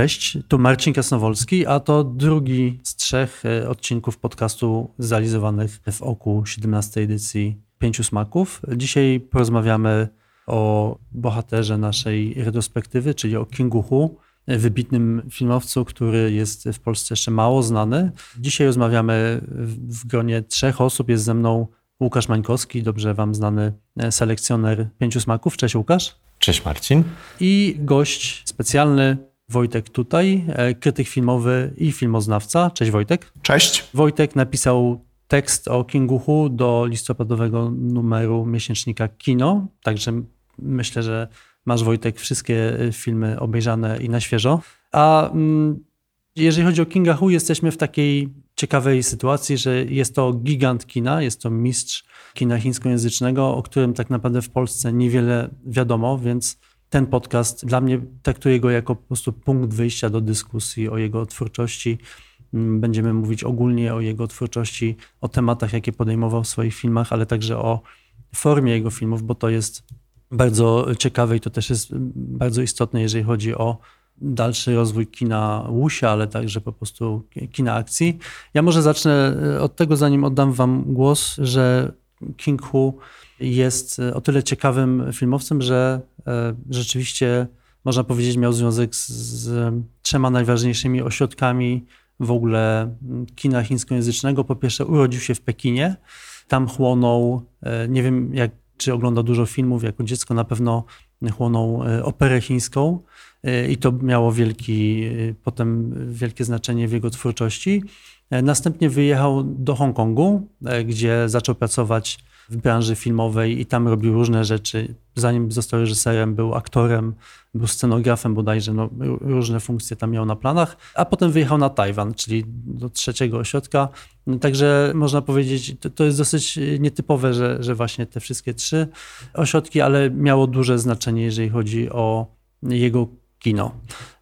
Cześć, tu Marcin Kasnowolski, a to drugi z trzech e, odcinków podcastu zrealizowanych w oku 17 edycji Pięciu Smaków. Dzisiaj porozmawiamy o bohaterze naszej retrospektywy, czyli o Kingu Hu, wybitnym filmowcu, który jest w Polsce jeszcze mało znany. Dzisiaj rozmawiamy w gronie trzech osób. Jest ze mną Łukasz Mańkowski, dobrze wam znany e, selekcjoner Pięciu Smaków. Cześć Łukasz. Cześć Marcin. I gość specjalny, Wojtek tutaj, e, krytyk filmowy i filmoznawca. Cześć Wojtek. Cześć. Wojtek napisał tekst o Kingu Hu do listopadowego numeru miesięcznika Kino, także myślę, że masz Wojtek wszystkie e, filmy obejrzane i na świeżo. A mm, jeżeli chodzi o Kinga Hu, jesteśmy w takiej ciekawej sytuacji, że jest to gigant kina, jest to mistrz kina chińskojęzycznego, o którym tak naprawdę w Polsce niewiele wiadomo, więc ten podcast dla mnie traktuje go jako po prostu punkt wyjścia do dyskusji o jego twórczości. Mm, będziemy mówić ogólnie o jego twórczości, o tematach, jakie podejmował w swoich filmach, ale także o formie jego filmów, bo to jest bardzo ciekawe i to też jest bardzo istotne, jeżeli chodzi o dalszy rozwój kina łusia, ale także po prostu kina akcji. Ja może zacznę od tego, zanim oddam wam głos, że King Hu jest e, o tyle ciekawym filmowcem, że e, rzeczywiście można powiedzieć miał związek z, z trzema najważniejszymi ośrodkami w ogóle kina chińskojęzycznego. Po pierwsze urodził się w Pekinie, tam chłonął, e, nie wiem jak, czy oglądał dużo filmów, jako dziecko na pewno chłonął operę chińską i to miało wielki, potem wielkie znaczenie w jego twórczości. Następnie wyjechał do Hongkongu, gdzie zaczął pracować w branży filmowej i tam robił różne rzeczy. Zanim został reżyserem, był aktorem, był scenografem bodajże, no, różne funkcje tam miał na planach, a potem wyjechał na Tajwan, czyli do trzeciego ośrodka. Także można powiedzieć, to, to jest dosyć nietypowe, że, że właśnie te wszystkie trzy ośrodki, ale miało duże znaczenie, jeżeli chodzi o jego kino.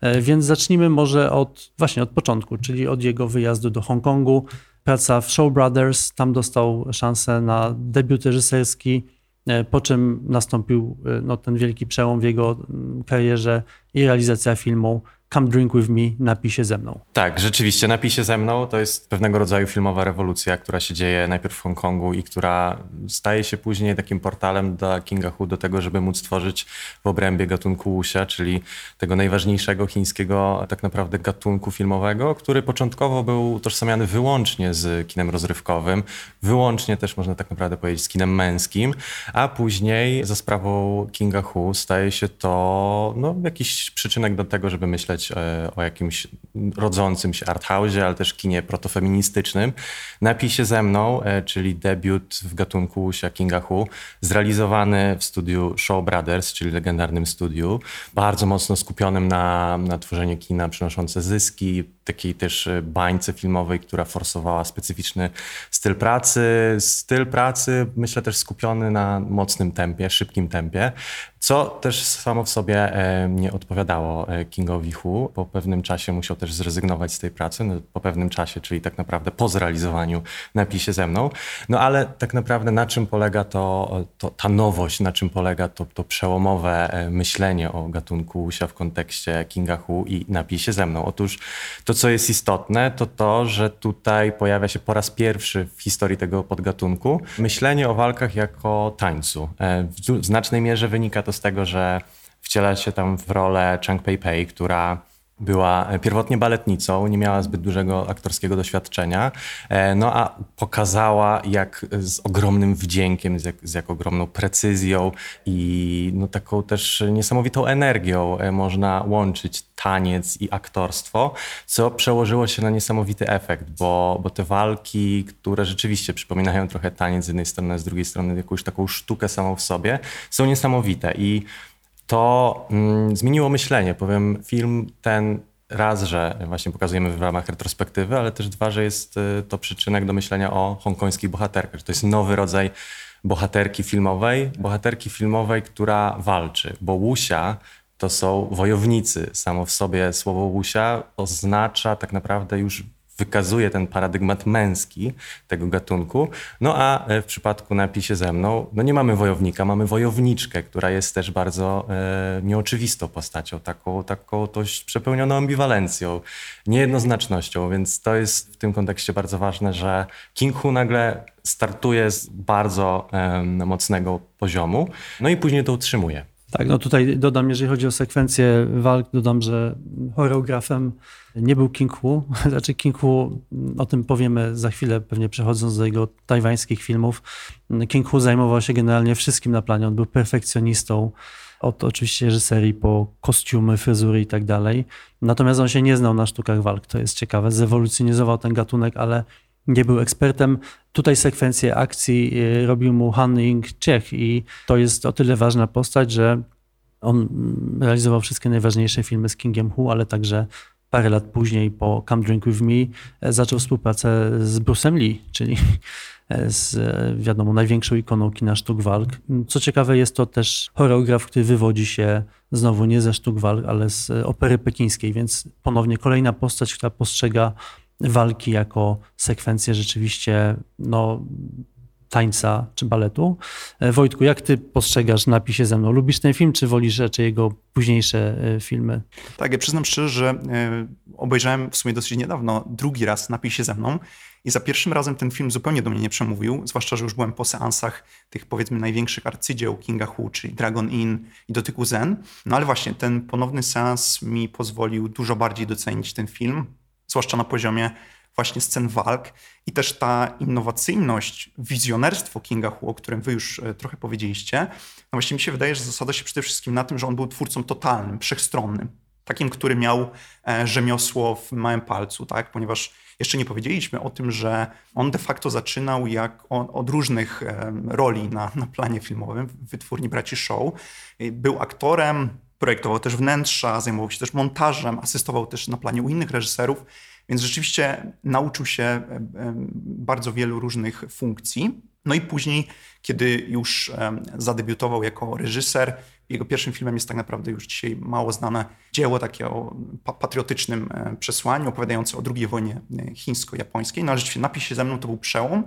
E, więc zacznijmy może od właśnie od początku, czyli od jego wyjazdu do Hongkongu praca w Show Brothers, tam dostał szansę na debiut reżyserski, e, po czym nastąpił e, no, ten wielki przełom w jego mm, karierze i realizacja filmu Come Drink With Me, napij się ze mną. Tak, rzeczywiście, napij się ze mną to jest pewnego rodzaju filmowa rewolucja, która się dzieje najpierw w Hongkongu i która staje się później takim portalem dla Kinga Hu do tego, żeby móc tworzyć w obrębie gatunku wuxia, czyli tego najważniejszego chińskiego tak naprawdę gatunku filmowego, który początkowo był utożsamiany wyłącznie z kinem rozrywkowym, wyłącznie też można tak naprawdę powiedzieć z kinem męskim, a później za sprawą Kinga Hu staje się to no, jakiś przyczynek do tego, żeby myśleć E, o jakimś rodzącym się arthouse'ie, ale też kinie protofeministycznym. Napij się ze mną, e, czyli debiut w gatunku Sia Kinga Hu, zrealizowany w studiu Show Brothers, czyli legendarnym studiu, bardzo mocno skupionym na, na tworzeniu kina przynoszące zyski, takiej też e, bańce filmowej, która forsowała specyficzny styl pracy. Styl pracy, myślę, też skupiony na mocnym tempie, szybkim tempie, co też samo w sobie e, nie odpowiadało e, Kingowi Hu. Po pewnym czasie musiał też zrezygnować z tej pracy, no, po pewnym czasie, czyli tak naprawdę po zrealizowaniu napisie ze mną. No ale tak naprawdę na czym polega to, to ta nowość, na czym polega to, to przełomowe myślenie o gatunku Husia w kontekście Kinga Hu i napisie ze mną? Otóż to, co jest istotne, to to, że tutaj pojawia się po raz pierwszy w historii tego podgatunku myślenie o walkach jako tańcu. E, w znacznej mierze wynika to z tego, że wciela się tam w rolę Chang Pei Pei, która była pierwotnie baletnicą, nie miała zbyt dużego aktorskiego doświadczenia, e, no a pokazała jak z ogromnym wdziękiem, z jak, z jak ogromną precyzją i no taką też niesamowitą energią e, można łączyć taniec i aktorstwo, co przełożyło się na niesamowity efekt, bo, bo te walki, które rzeczywiście przypominają trochę taniec z jednej strony, z drugiej strony jakąś taką sztukę samą w sobie, są niesamowite i to mm, zmieniło myślenie. Powiem, film ten raz, że właśnie pokazujemy w ramach retrospektywy, ale też dwa, że jest y, to przyczynek do myślenia o hongkońskich bohaterkach. To jest nowy rodzaj bohaterki filmowej, bohaterki filmowej, która walczy, bo Łusia to są wojownicy. Samo w sobie słowo Łusia oznacza tak naprawdę już wykazuje ten paradygmat męski tego gatunku. No a e, w przypadku napisie ze mną, no nie mamy wojownika, mamy wojowniczkę, która jest też bardzo e, nieoczywistą postacią, taką, taką dość przepełnioną ambiwalencją, niejednoznacznością, więc to jest w tym kontekście bardzo ważne, że King Hu nagle startuje z bardzo e, mocnego poziomu, no i później to utrzymuje. Tak, no tutaj dodam, jeżeli chodzi o sekwencję walk, dodam, że choreografem nie był King Hu. Znaczy King Hu, o tym powiemy za chwilę, pewnie przechodząc do jego tajwańskich filmów. King Hu zajmował się generalnie wszystkim na planie. On był perfekcjonistą od oczywiście reżyserii po kostiumy, fryzury i tak dalej. Natomiast on się nie znał na sztukach walk, to jest ciekawe. Zewolucjonizował ten gatunek, ale nie był ekspertem. Tutaj sekwencję akcji y, robił mu Han Ying Czech i to jest o tyle ważna postać, że on realizował wszystkie najważniejsze filmy z Kingiem Hu, ale także parę lat później po Come Drink With Me e, zaczął współpracę z Bruce'em Lee, czyli e, z, e, wiadomo, największą ikoną kina sztuk walk. Co ciekawe, jest to też choreograf, który wywodzi się znowu nie ze sztuk walk, ale z opery pekińskiej, więc ponownie kolejna postać, która postrzega walki jako sekwencję rzeczywiście no, tańca czy baletu. E, Wojtku, jak ty postrzegasz napisie ze mną? Lubisz ten film, czy wolisz raczej jego późniejsze e, filmy? Tak, ja przyznam szczerze, że e, obejrzałem w sumie dosyć niedawno drugi raz napisie ze mną i za pierwszym razem ten film zupełnie do mnie nie przemówił, zwłaszcza, że już byłem po seansach tych powiedzmy największych arcydzieł Kinga Hu, czyli Dragon Inn i Dotyku Zen. No ale właśnie ten ponowny seans mi pozwolił dużo bardziej docenić ten film, zwłaszcza na poziomie właśnie scen walk i też ta innowacyjność, wizjonerstwo Kinga Hu, o którym wy już e, trochę powiedzieliście, no właśnie mi się wydaje, że zasada się przede wszystkim na tym, że on był twórcą totalnym, wszechstronnym. Takim, który miał e, rzemiosło w małym palcu, tak? ponieważ jeszcze nie powiedzieliśmy o tym, że on de facto zaczynał jak od różnych e, roli na, na planie filmowym w wytwórni Braci Show. Był aktorem, projektował też wnętrza, zajmował się też montażem, asystował też na planie u innych reżyserów, więc rzeczywiście nauczył się e, e, bardzo wielu różnych funkcji. No i później, kiedy już e, zadebiutował jako reżyser, jego pierwszym filmem jest tak naprawdę już dzisiaj mało znane dzieło takie o patriotycznym przesłaniu, opowiadające o II wojnie chińsko-japońskiej. No ale rzeczywiście napis się ze mną to był przełom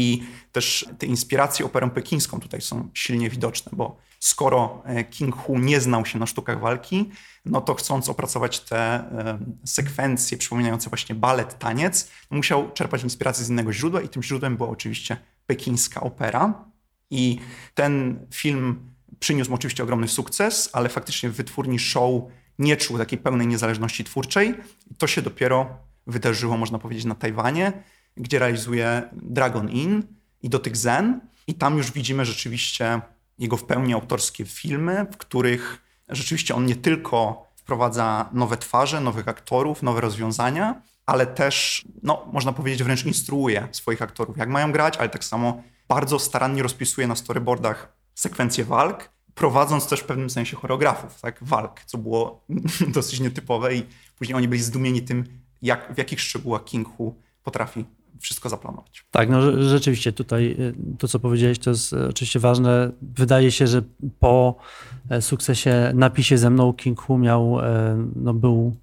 i też te inspiracje operą pekińską tutaj są silnie widoczne, bo skoro e, King Hu nie znał się na sztukach walki, no to chcąc opracować te e, sekwencje przypominające właśnie balet, taniec, musiał czerpać inspirację z innego źródła i tym źródłem była oczywiście pekińska opera. I ten film przyniósł oczywiście ogromny sukces, ale faktycznie w wytwórni show nie czuł takiej pełnej niezależności twórczej. I to się dopiero wydarzyło, można powiedzieć, na Tajwanie, gdzie realizuje Dragon Inn i Dotyk Zen. I tam już widzimy rzeczywiście jego w pełni autorskie filmy, w których rzeczywiście on nie tylko wprowadza nowe twarze, nowych aktorów, nowe rozwiązania, ale też, no, można powiedzieć, wręcz instruuje swoich aktorów, jak mają grać, ale tak samo bardzo starannie rozpisuje na storyboardach sekwencje walk, prowadząc też w pewnym sensie choreografów tak, walk, co było dosyć nietypowe i później oni byli zdumieni tym, jak, w jakich szczegółach King Hu potrafi wszystko zaplanować. Tak, no rzeczywiście tutaj y, to, co powiedziałeś, to jest y, oczywiście ważne. Wydaje się, że po e, sukcesie napisie ze mną King Hu miał, e, no był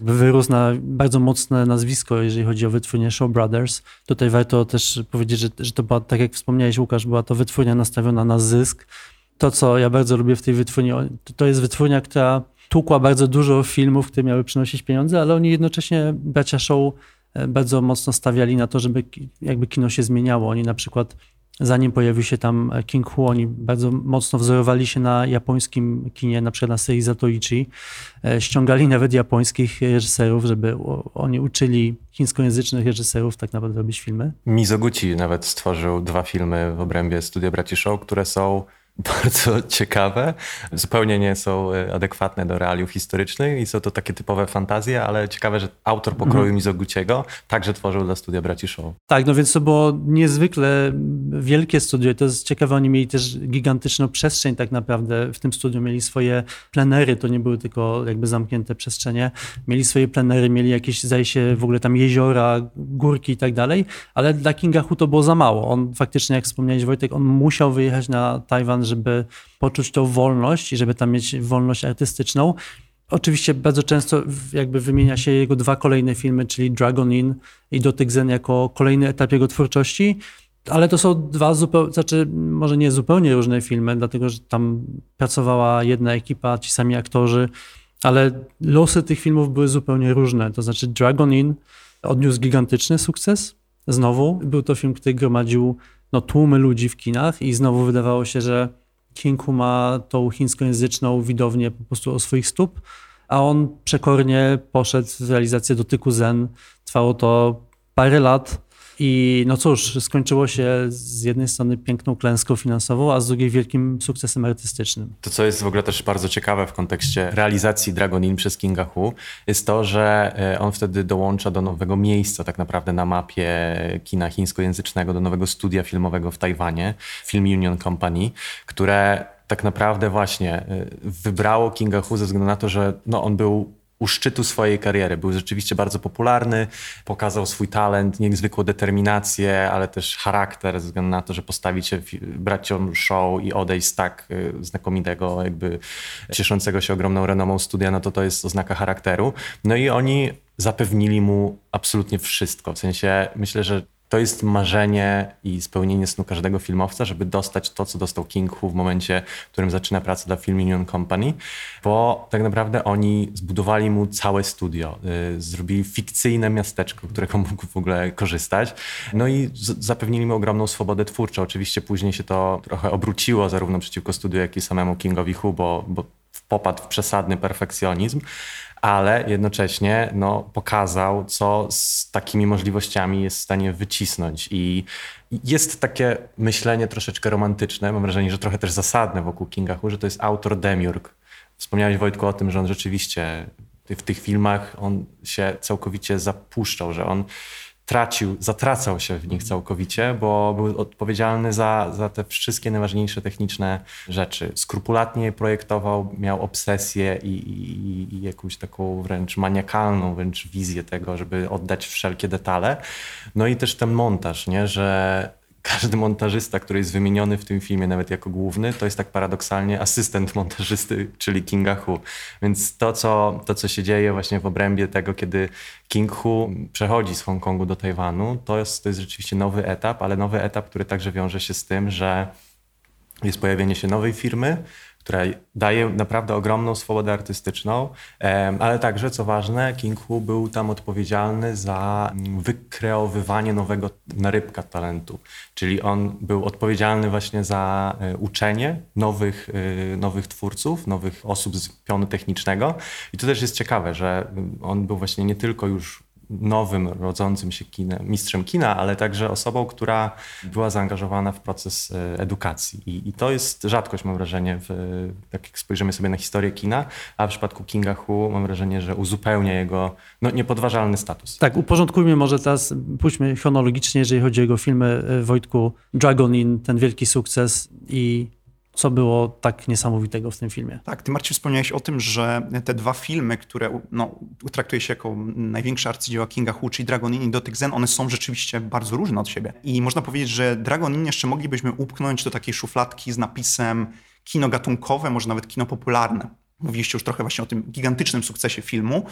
wyrósł na bardzo mocne nazwisko, jeżeli chodzi o wytwórnię Show Brothers. Tutaj warto też powiedzieć, że, że to była, tak jak wspomniałeś Łukasz, była to wytwórnia nastawiona na zysk. To, co ja bardzo lubię w tej wytwórni, to jest wytwórnia, która tłukła bardzo dużo filmów, które miały przynosić pieniądze, ale oni jednocześnie, bracia Show, bardzo mocno stawiali na to, żeby jakby kino się zmieniało. Oni na przykład zanim pojawił się tam King Hu, oni bardzo mocno wzorowali się na japońskim kinie, na przykład na serii Zatoichi. E, ściągali nawet japońskich reżyserów, żeby oni uczyli chińskojęzycznych reżyserów tak naprawdę robić filmy. Mizoguchi nawet stworzył dwa filmy w obrębie Studia Braci Show, które są bardzo ciekawe. Zupełnie nie są e, adekwatne do realiów historycznych i są to takie typowe fantazje, ale ciekawe, że autor pokroju mhm. Mizoguciego także tworzył dla studia Braci Show. Tak, no więc to było niezwykle wielkie studio. To jest ciekawe, oni mieli też gigantyczną przestrzeń tak naprawdę w tym studiu. Mieli swoje plenery, to nie były tylko jakby zamknięte przestrzenie. Mieli swoje plenery, mieli jakieś, zdaje się, w ogóle tam jeziora, górki i tak dalej, ale dla Kinga Hu to było za mało. On faktycznie, jak wspomniałeś Wojtek, on musiał wyjechać na Tajwan, żeby poczuć tą wolność i żeby tam mieć wolność artystyczną. Oczywiście bardzo często jakby wymienia się jego dwa kolejne filmy, czyli Dragon Inn i Dotyk Zen jako kolejny etap jego twórczości, ale to są dwa zupełnie, znaczy może nie zupełnie różne filmy, dlatego że tam pracowała jedna ekipa, ci sami aktorzy, ale losy tych filmów były zupełnie różne. To znaczy Dragon Inn odniósł gigantyczny sukces. Znowu był to film, który gromadził no, tłumy ludzi w kinach i znowu wydawało się, że King ma tą chińskojęzyczną widownię po prostu o swoich stóp, a on przekornie poszedł w realizację dotyku Zen. Trwało to parę lat i no cóż, skończyło się z jednej strony piękną klęską finansową, a z drugiej wielkim sukcesem artystycznym. To, co jest w ogóle też bardzo ciekawe w kontekście realizacji Dragon Inn przez Kinga Hu, jest to, że e, on wtedy dołącza do nowego miejsca tak naprawdę na mapie kina chińskojęzycznego, do nowego studia filmowego w Tajwanie, Film Union Company, które tak naprawdę właśnie e, wybrało Kinga Hu ze względu na to, że no, on był u szczytu swojej kariery. Był rzeczywiście bardzo popularny, pokazał swój talent, niezwykłą determinację, ale też charakter, ze względu na to, że postawić się braciom show i odejść z tak y, znakomitego, jakby cieszącego się ogromną renomą studia, no to to jest oznaka charakteru. No i oni zapewnili mu absolutnie wszystko. W sensie myślę, że to jest marzenie i spełnienie snu każdego filmowca, żeby dostać to, co dostał King Hu w momencie, w którym zaczyna pracę dla Film Union Company, bo tak naprawdę oni zbudowali mu całe studio, y, zrobili fikcyjne miasteczko, którego mógł w ogóle korzystać, no i zapewnili mu ogromną swobodę twórczą. Oczywiście później się to trochę obróciło zarówno przeciwko studiu, jak i samemu Kingowi Hu, bo, bo popadł w przesadny perfekcjonizm, ale jednocześnie no, pokazał, co z takimi możliwościami jest w stanie wycisnąć. I jest takie myślenie troszeczkę romantyczne, mam wrażenie, że trochę też zasadne wokół Kinga Hu, że to jest autor demiurg. Wspomniałeś Wojtku o tym, że on rzeczywiście w tych filmach on się całkowicie zapuszczał, że on tracił, zatracał się w nich całkowicie, bo był odpowiedzialny za, za te wszystkie najważniejsze techniczne rzeczy. Skrupulatnie je projektował, miał obsesję i, i, i jakąś taką wręcz maniakalną wręcz wizję tego, żeby oddać wszelkie detale. No i też ten montaż, nie? że każdy montażysta, który jest wymieniony w tym filmie, nawet jako główny, to jest tak paradoksalnie asystent montażysty, czyli Kinga Hu. Więc to co, to, co się dzieje właśnie w obrębie tego, kiedy King Hu przechodzi z Hongkongu do Tajwanu, to jest, to jest rzeczywiście nowy etap, ale nowy etap, który także wiąże się z tym, że jest pojawienie się nowej firmy, która daje naprawdę ogromną swobodę artystyczną, ale także, co ważne, King Hu był tam odpowiedzialny za mm, wykreowywanie nowego narybka talentu, czyli on był odpowiedzialny właśnie za e, uczenie nowych, e, nowych twórców, nowych osób z pionu technicznego. I to też jest ciekawe, że mm, on był właśnie nie tylko już nowym, rodzącym się mistrzem kina, ale także osobą, która była zaangażowana w proces e, edukacji. I, I, to jest rzadkość, mam wrażenie, w, jak spojrzymy sobie na historię kina, a w przypadku Kinga Hu mam wrażenie, że uzupełnia jego no, niepodważalny status. Tak, uporządkujmy może teraz, pójdźmy chronologicznie, jeżeli chodzi o jego filmy e, Wojtku, Dragon Inn, ten wielki sukces i co było tak niesamowitego w tym filmie. Tak, ty Marcin wspomniałeś o tym, że te dwa filmy, które no, traktuje się jako największe arcydzieła Kinga Hu, czyli Dragon Inn i Dotyk Zen, one są rzeczywiście bardzo różne od siebie. I można powiedzieć, że Dragon Inn jeszcze moglibyśmy upchnąć do takiej szufladki z napisem kino gatunkowe, może nawet kino popularne. Mówiliście już trochę właśnie o tym gigantycznym sukcesie filmu,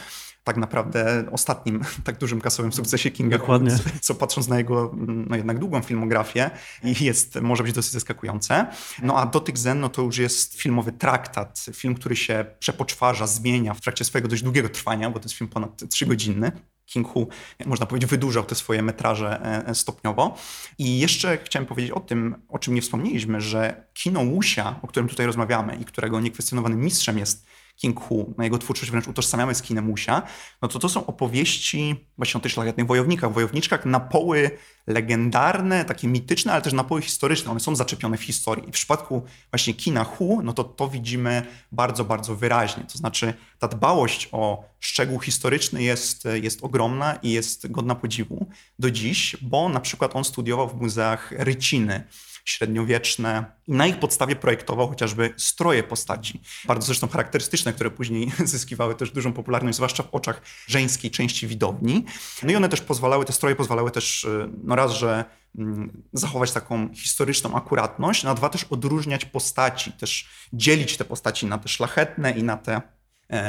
tak naprawdę ostatnim tak dużym kasowym sukcesie Kinga, Dokładnie. Co, co patrząc na jego no jednak długą filmografię jest, może być dosyć zaskakujące. No a Dotyk Zen no to już jest filmowy traktat, film, który się przepoczwarza, zmienia w trakcie swojego dość długiego trwania, bo to jest film ponad trzygodzinny. King Hu, można powiedzieć, wydłużał te swoje metraże e, e, stopniowo. I jeszcze chciałem powiedzieć o tym, o czym nie wspomnieliśmy, że kino Łusia, o którym tutaj rozmawiamy i którego niekwestionowanym mistrzem jest King Hu, na jego twórczość wręcz utożsamiamy z kinem Musia, no to to są opowieści właśnie o tych szlachetnych wojownikach, wojowniczkach na poły legendarne, takie mityczne, ale też na poły historyczne. One są zaczepione w historii. I w przypadku właśnie kina Hu, no to to widzimy bardzo, bardzo wyraźnie. To znaczy ta dbałość o szczegół historyczny jest, jest ogromna i jest godna podziwu do dziś, bo na przykład on studiował w muzeach Ryciny, średniowieczne i na ich podstawie projektował chociażby stroje postaci. Bardzo zresztą charakterystyczne, które później zyskiwały też dużą popularność, zwłaszcza w oczach żeńskiej części widowni. No i one też pozwalały, te stroje pozwalały też, y, no raz, że mm, zachować taką historyczną akuratność, no a dwa też odróżniać postaci, też dzielić te postaci na te szlachetne i na te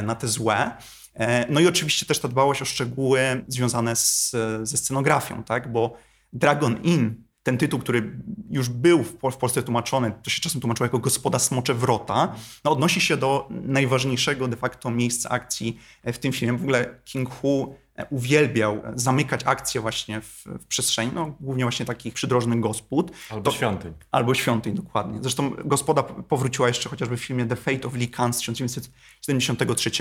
na te złe. No i oczywiście też ta dbałość o szczegóły związane z, ze scenografią, tak? bo Dragon Inn ten tytuł, który już był w, Polsce tłumaczony, to się czasem tłumaczyło jako Gospoda Smocze Wrota, no odnosi się do najważniejszego de facto miejsca akcji w tym filmie. W ogóle King Hu uwielbiał zamykać akcje właśnie w, w przestrzeni, no, głównie właśnie takich przydrożnych gospod. Albo to, świątyń. Albo świątyń, dokładnie. Zresztą gospoda powróciła jeszcze chociażby w filmie The Fate of Lee Khan z 1973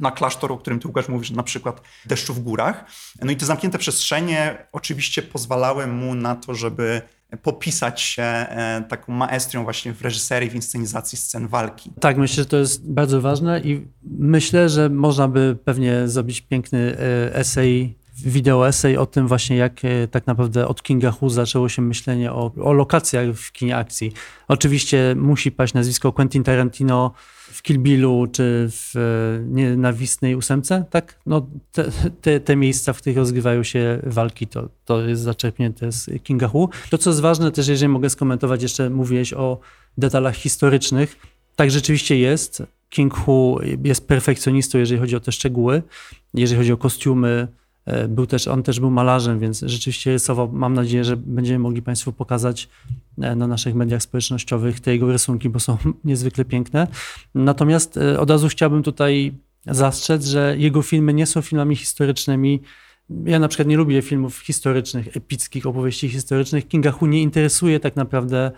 na klasztor, o którym ty Łukasz mówisz, na przykład Deszczu w górach. No i te zamknięte przestrzenie oczywiście pozwalały mu na to, żeby popisać się e, taką maestrią właśnie w reżyserii, w inscenizacji scen walki. Tak, myślę, że to jest bardzo ważne i myślę, że można by pewnie zrobić piękny e, esej wideo esej o tym właśnie, jak e, tak naprawdę od Kinga Hu zaczęło się myślenie o, o lokacjach w kinie akcji. Oczywiście musi paść nazwisko Quentin Tarantino w Kill Billu czy w e, Nienawistnej ósemce, tak? No, te, te, te, miejsca, w których rozgrywają się walki, to, to jest zaczerpnięte z Kinga Hu. To, co jest ważne też, jeżeli mogę skomentować, jeszcze mówiłeś o detalach historycznych. Tak rzeczywiście jest. King Hu jest perfekcjonistą, jeżeli chodzi o te szczegóły, jeżeli chodzi o kostiumy, był też, on też był malarzem, więc rzeczywiście rysował. Mam nadzieję, że będziemy mogli Państwu pokazać e, na naszych mediach społecznościowych te jego rysunki, bo są niezwykle piękne. Natomiast e, od razu chciałbym tutaj zastrzec, że jego filmy nie są filmami historycznymi. Ja na przykład nie lubię filmów historycznych, epickich, opowieści historycznych. Kinga Hu nie interesuje tak naprawdę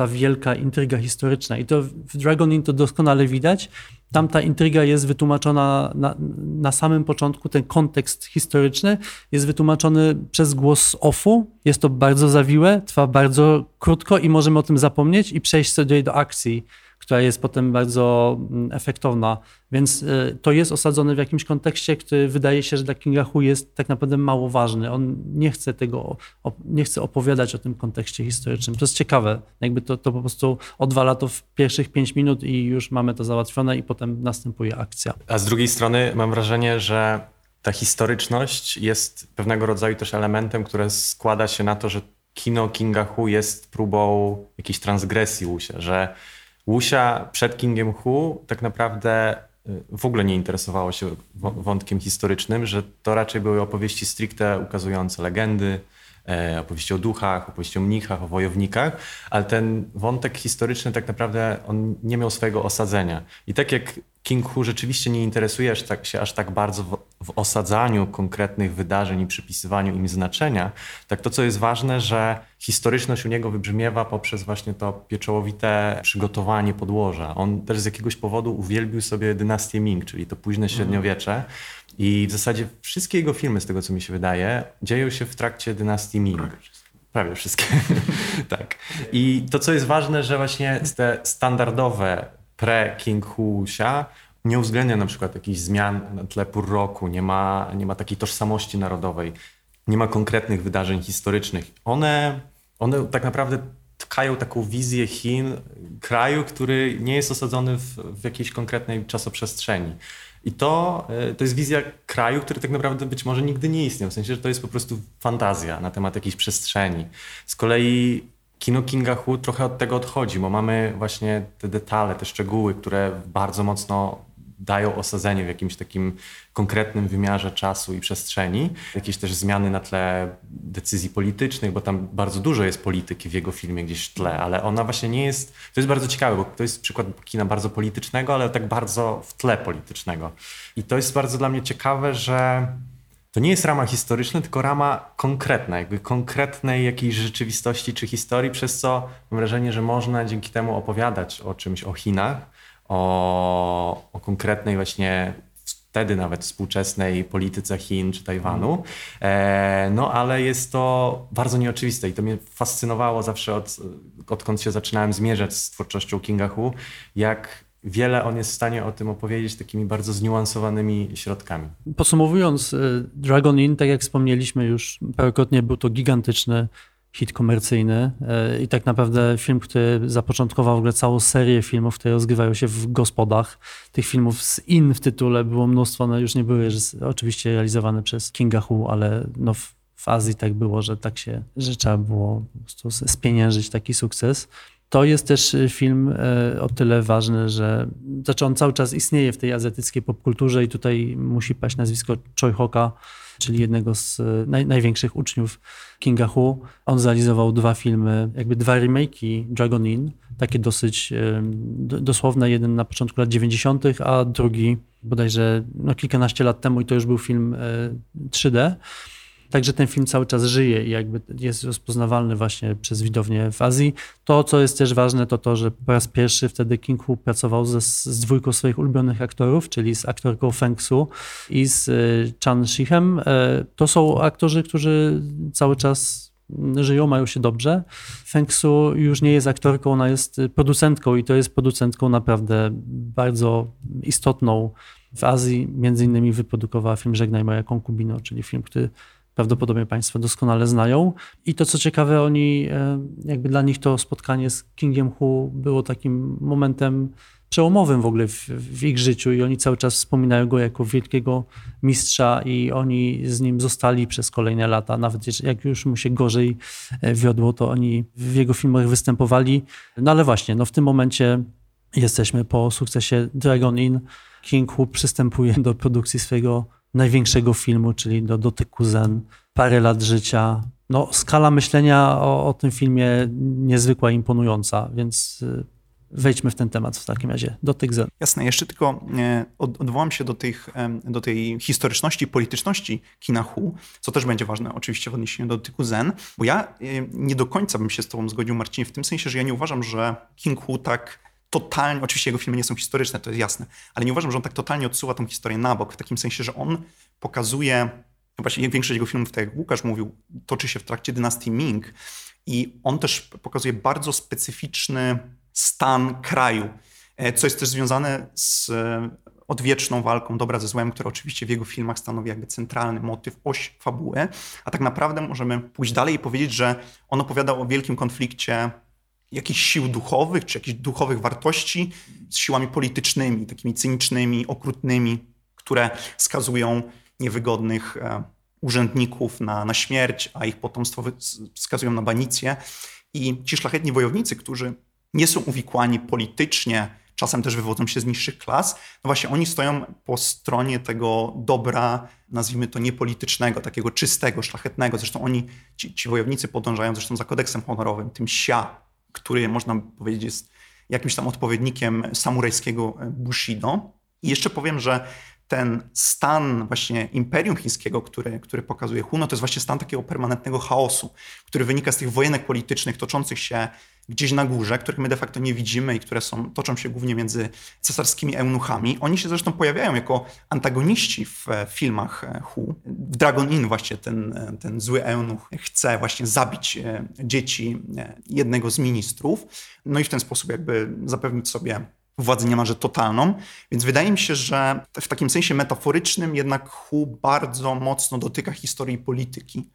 ta wielka intryga historyczna. I to w Dragon Inn to doskonale widać. Tam ta intryga jest wytłumaczona na, na samym początku, ten kontekst historyczny jest wytłumaczony przez głos offu. Jest to bardzo zawiłe, trwa bardzo krótko i możemy o tym zapomnieć i przejść sobie do akcji która jest potem bardzo mm, efektowna. Więc y, to jest osadzone w jakimś kontekście, który wydaje się, że dla Kinga Hu jest tak naprawdę mało ważny. On nie chce tego, nie chce opowiadać o tym kontekście historycznym. To jest ciekawe. Jakby to, to po prostu odwala to w pierwszych pięć minut i już mamy to załatwione i potem następuje akcja. A z drugiej strony mam wrażenie, że ta historyczność jest pewnego rodzaju też elementem, które składa się na to, że kino Kinga Hu jest próbą jakiejś transgresji Łusia, że Łusia przed Kingiem Hu tak naprawdę y, w ogóle nie interesowało się wątkiem historycznym, że to raczej były opowieści stricte ukazujące legendy, e, opowieści o duchach, opowieści o mnichach, o wojownikach, ale ten wątek historyczny tak naprawdę on nie miał swojego osadzenia. I tak jak King Hu rzeczywiście nie interesuje tak, się aż tak bardzo w, w, osadzaniu konkretnych wydarzeń i przypisywaniu im znaczenia, tak to, co jest ważne, że historyczność u niego wybrzmiewa poprzez właśnie to pieczołowite przygotowanie podłoża. On też z jakiegoś powodu uwielbił sobie dynastię Ming, czyli to późne mhm. średniowiecze. I w zasadzie wszystkie jego filmy, z tego co mi się wydaje, dzieją się w trakcie dynastii Ming. Prawie wszystkie. tak. I to, co jest ważne, że właśnie te standardowe pre-King Husia nie uwzględnia na przykład jakichś zmian na tle pór roku, nie ma, nie ma takiej tożsamości narodowej, nie ma konkretnych wydarzeń historycznych. One, one tak naprawdę tkają taką wizję Chin, kraju, który nie jest osadzony w, w jakiejś konkretnej czasoprzestrzeni. I to, e, to jest wizja kraju, który tak naprawdę być może nigdy nie istniał. W sensie, że to jest po prostu fantazja na temat jakiejś przestrzeni. Z kolei kino Kinga Hu trochę od tego odchodzi, bo mamy właśnie te detale, te szczegóły, które bardzo mocno dają osadzenie w jakimś takim konkretnym wymiarze czasu i przestrzeni. Jakieś też zmiany na tle decyzji politycznych, bo tam bardzo dużo jest polityki w jego filmie gdzieś w tle, ale ona właśnie nie jest... To jest bardzo ciekawe, bo to jest przykład kina bardzo politycznego, ale tak bardzo w tle politycznego. I to jest bardzo dla mnie ciekawe, że to nie jest rama historyczna, tylko rama konkretna, jakby konkretnej jakiejś rzeczywistości czy historii, przez co mam wrażenie, że można dzięki temu opowiadać o czymś, o Chinach, o, o konkretnej właśnie wtedy nawet współczesnej polityce Chin czy Tajwanu. E, no ale jest to bardzo nieoczywiste i to mnie fascynowało zawsze od, odkąd się zaczynałem zmierzać z twórczością Kinga Hu, jak wiele on jest w stanie o tym opowiedzieć takimi bardzo zniuansowanymi środkami. Podsumowując, y, Dragon Inn, tak jak wspomnieliśmy już parokrotnie, był to gigantyczny hit komercyjny y, i tak naprawdę film, który zapoczątkował w ogóle całą serię filmów, które rozgrywają się w gospodach. Tych filmów z in w tytule było mnóstwo, one już nie były oczywiście realizowane przez Kinga Hu, ale no w, w Azji tak było, że tak się, że trzeba było po prostu spieniężyć taki sukces. To jest też film o tyle ważny, że znaczy on cały czas istnieje w tej azjatyckiej popkulturze i tutaj musi paść nazwisko Choi Hoka, czyli jednego z naj, największych uczniów Kinga Hu. On zrealizował dwa filmy, jakby dwa remake'i Dragon Inn, takie dosyć dosłowne, jeden na początku lat 90., a drugi bodajże no, kilkanaście lat temu i to już był film 3D. Także ten film cały czas żyje i jakby jest rozpoznawalny właśnie przez widownię w Azji. To, co jest też ważne, to to, że po raz pierwszy wtedy King Hu pracował ze, z dwójką swoich ulubionych aktorów, czyli z aktorką Feng Su i z e, Chan Shichem. E, to są aktorzy, którzy cały czas żyją, mają się dobrze. Feng Su już nie jest aktorką, ona jest producentką i to jest producentką naprawdę bardzo istotną w Azji. Między innymi wyprodukowała film Żegnaj moja konkubino, czyli film, który prawdopodobnie Państwo doskonale znają. I to, co ciekawe, oni, e, jakby dla nich to spotkanie z Kingiem Hu było takim momentem przełomowym w ogóle w, w, ich życiu i oni cały czas wspominają go jako wielkiego mistrza i oni z nim zostali przez kolejne lata. Nawet jak już mu się gorzej e, wiodło, to oni w jego filmach występowali. No ale właśnie, no w tym momencie jesteśmy po sukcesie Dragon Inn. King Hu przystępuje do produkcji swojego największego filmu, czyli do Dotyku Zen. Parę lat życia. No, skala myślenia o, o tym filmie niezwykła, imponująca, więc y, wejdźmy w ten temat w takim razie. Dotyk Zen. Jasne, jeszcze tylko e, odwołam się do, tych, do tej historyczności, polityczności kina Hu, co też będzie ważne oczywiście w odniesieniu do dotyku Zen, bo ja e, nie do końca bym się z tobą zgodził, Marcinie, w tym sensie, że ja nie uważam, że King Hu tak totalnie, oczywiście jego filmy nie są historyczne, to jest jasne, ale nie uważam, że on tak totalnie odsuwa tą historię na bok, w takim sensie, że on pokazuje, no właśnie większość jego filmów, tak jak Łukasz mówił, toczy się w trakcie dynastii Ming i on też pokazuje bardzo specyficzny stan kraju, e, co jest też związane z e, odwieczną walką dobra ze złem, która oczywiście w jego filmach stanowi jakby centralny motyw, oś fabuły, a tak naprawdę możemy pójść dalej i powiedzieć, że on opowiada o wielkim konflikcie jakichś sił duchowych, czy jakichś duchowych wartości z siłami politycznymi, takimi cynicznymi, okrutnymi, które skazują niewygodnych e, urzędników na, na śmierć, a ich potomstwo wskazują na banicję. I ci szlachetni wojownicy, którzy nie są uwikłani politycznie, czasem też wywodzą się z niższych klas, no właśnie oni stoją po stronie tego dobra, nazwijmy to niepolitycznego, takiego czystego, szlachetnego. Zresztą oni, ci, ci wojownicy podążają zresztą za kodeksem honorowym, tym sia, który można powiedzieć jest jakimś tam odpowiednikiem samurajskiego Bushido. I jeszcze powiem, że ten stan właśnie imperium chińskiego, który, który pokazuje Huno, to jest właśnie stan takiego permanentnego chaosu, który wynika z tych wojenek politycznych toczących się gdzieś na górze, których my de facto nie widzimy i które są, toczą się głównie między cesarskimi eunuchami. Oni się zresztą pojawiają jako antagoniści w filmach Hu. W Dragon Inn właśnie ten, ten zły eunuch chce właśnie zabić e, dzieci e, jednego z ministrów, no i w ten sposób jakby zapewnić sobie władzę niemalże totalną. Więc wydaje mi się, że w takim sensie metaforycznym jednak Hu bardzo mocno dotyka historii polityki.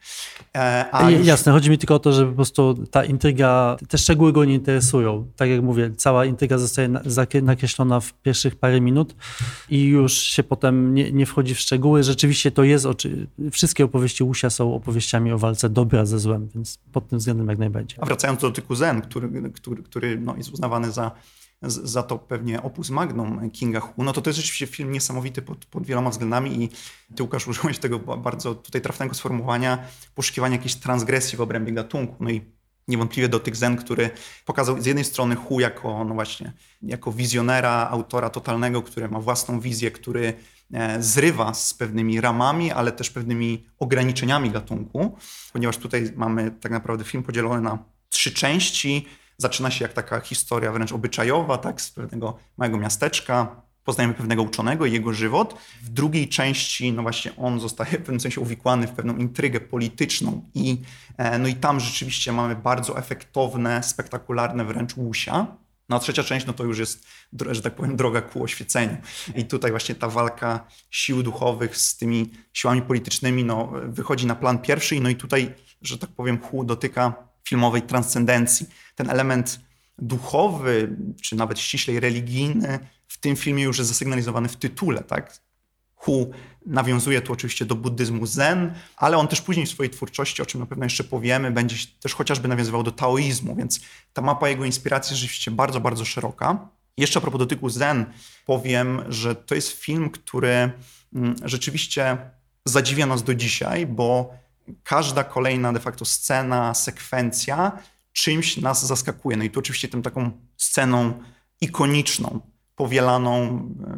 E, a już... Jasne, chodzi mi tylko o to, że po prostu ta intryga, te szczegóły go nie interesują. Tak jak mówię, cała intryga zostaje nakreślona w pierwszych parę minut i już się potem nie, nie wchodzi w szczegóły. Rzeczywiście to jest, oczy... wszystkie opowieści Łusia są opowieściami o walce dobra ze złem, więc pod tym względem jak najbardziej. A wracając do dotyku Zen, który, który, który no, jest uznawany za za to pewnie opus magnum Kinga Hu, no to to jest rzeczywiście film niesamowity pod, pod wieloma względami i ty Łukasz użyłeś tego bardzo tutaj trafnego sformułowania poszukiwania jakiejś transgresji w obrębie gatunku. No i niewątpliwie do tych Zen, który pokazał z jednej strony Hu jako, no właśnie, jako wizjonera, autora totalnego, który ma własną wizję, który e, zrywa z pewnymi ramami, ale też pewnymi ograniczeniami gatunku, ponieważ tutaj mamy tak naprawdę film podzielony na trzy części, Zaczyna się jak taka historia wręcz obyczajowa, tak, z pewnego małego miasteczka. Poznajemy pewnego uczonego i jego żywot. W drugiej części, no właśnie, on zostaje w pewnym sensie uwikłany w pewną intrygę polityczną i, e, no i tam rzeczywiście mamy bardzo efektowne, spektakularne wręcz łusia. No a trzecia część, no to już jest, że tak powiem, droga ku oświeceniu. I tutaj właśnie ta walka sił duchowych z tymi siłami politycznymi, no, wychodzi na plan pierwszy. No i tutaj, że tak powiem, Hu dotyka filmowej transcendencji. Ten element duchowy, czy nawet ściślej religijny w tym filmie już jest zasygnalizowany w tytule, tak? Hu nawiązuje tu oczywiście do buddyzmu zen, ale on też później w swojej twórczości, o czym na pewno jeszcze powiemy, będzie też chociażby nawiązywał do taoizmu, więc ta mapa jego inspiracji jest rzeczywiście bardzo, bardzo szeroka. Jeszcze a propos dotyku zen, powiem, że to jest film, który mm, rzeczywiście zadziwia nas do dzisiaj, bo każda kolejna de facto scena, sekwencja czymś nas zaskakuje. No i tu oczywiście tym taką sceną ikoniczną, powielaną e,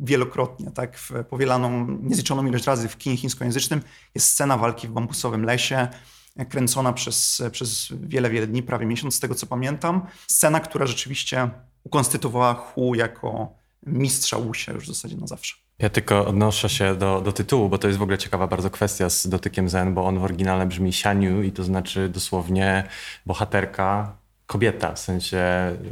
wielokrotnie, tak, powielaną niezliczoną ilość razy w kinie chińskojęzycznym jest scena walki w bambusowym lesie, kręcona przez, przez wiele, wiele dni, prawie miesiąc z tego co pamiętam. Scena, która rzeczywiście ukonstytuowała Hu jako mistrza Łusia już w zasadzie na zawsze. Ja tylko odnoszę się do, do tytułu, bo to jest w ogóle ciekawa bardzo kwestia z dotykiem Zen, bo on w oryginale brzmi Xianyu i to znaczy dosłownie bohaterka, kobieta. W sensie